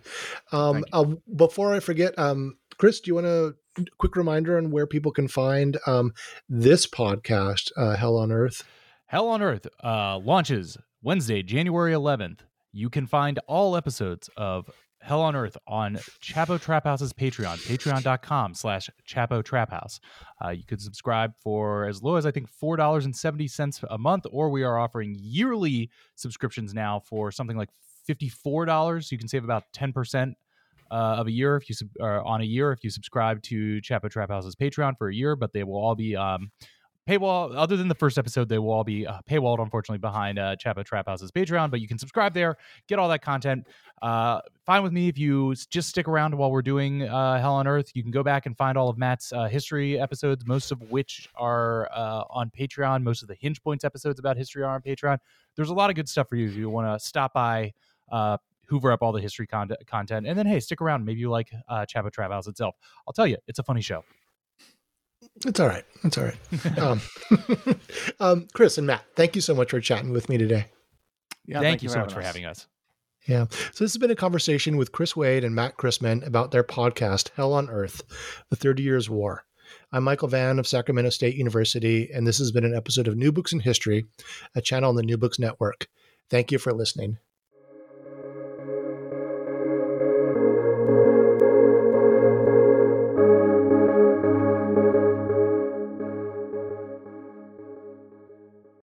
Um, uh, before I forget, um, Chris, do you want a quick reminder on where people can find um, this podcast, uh, Hell on Earth? Hell on Earth uh, launches Wednesday, January 11th. You can find all episodes of Hell on Earth on Chapo Trap House's Patreon, patreon.com slash Chapo Trap House. Uh, you can subscribe for as low as I think $4.70 a month, or we are offering yearly subscriptions now for something like $54. You can save about 10% uh, of a year if you sub- or on a year if you subscribe to Chapo Trap House's Patreon for a year, but they will all be um, paywall. Other than the first episode, they will all be uh, paywalled, unfortunately, behind uh, Chapo Trap House's Patreon. But you can subscribe there, get all that content. Uh, fine with me if you just stick around while we're doing uh, Hell on Earth. You can go back and find all of Matt's uh, history episodes, most of which are uh, on Patreon. Most of the Hinge Points episodes about history are on Patreon. There's a lot of good stuff for you if you want to stop by. Uh, hoover up all the history con- content and then hey stick around maybe you like uh chapo trap house itself i'll tell you it's a funny show It's all right. It's all right. um, um, Chris and Matt, thank you so much for chatting with me today. Yeah, thank, you so much for having us Yeah. So this has been a conversation with Chris Wade and Matt Christman about their podcast, Hell on Earth, The 30 Years War. I'm Michael Vann of Sacramento State University, and this has been an episode of New Books in History, a channel on the New Books Network. Thank you for listening.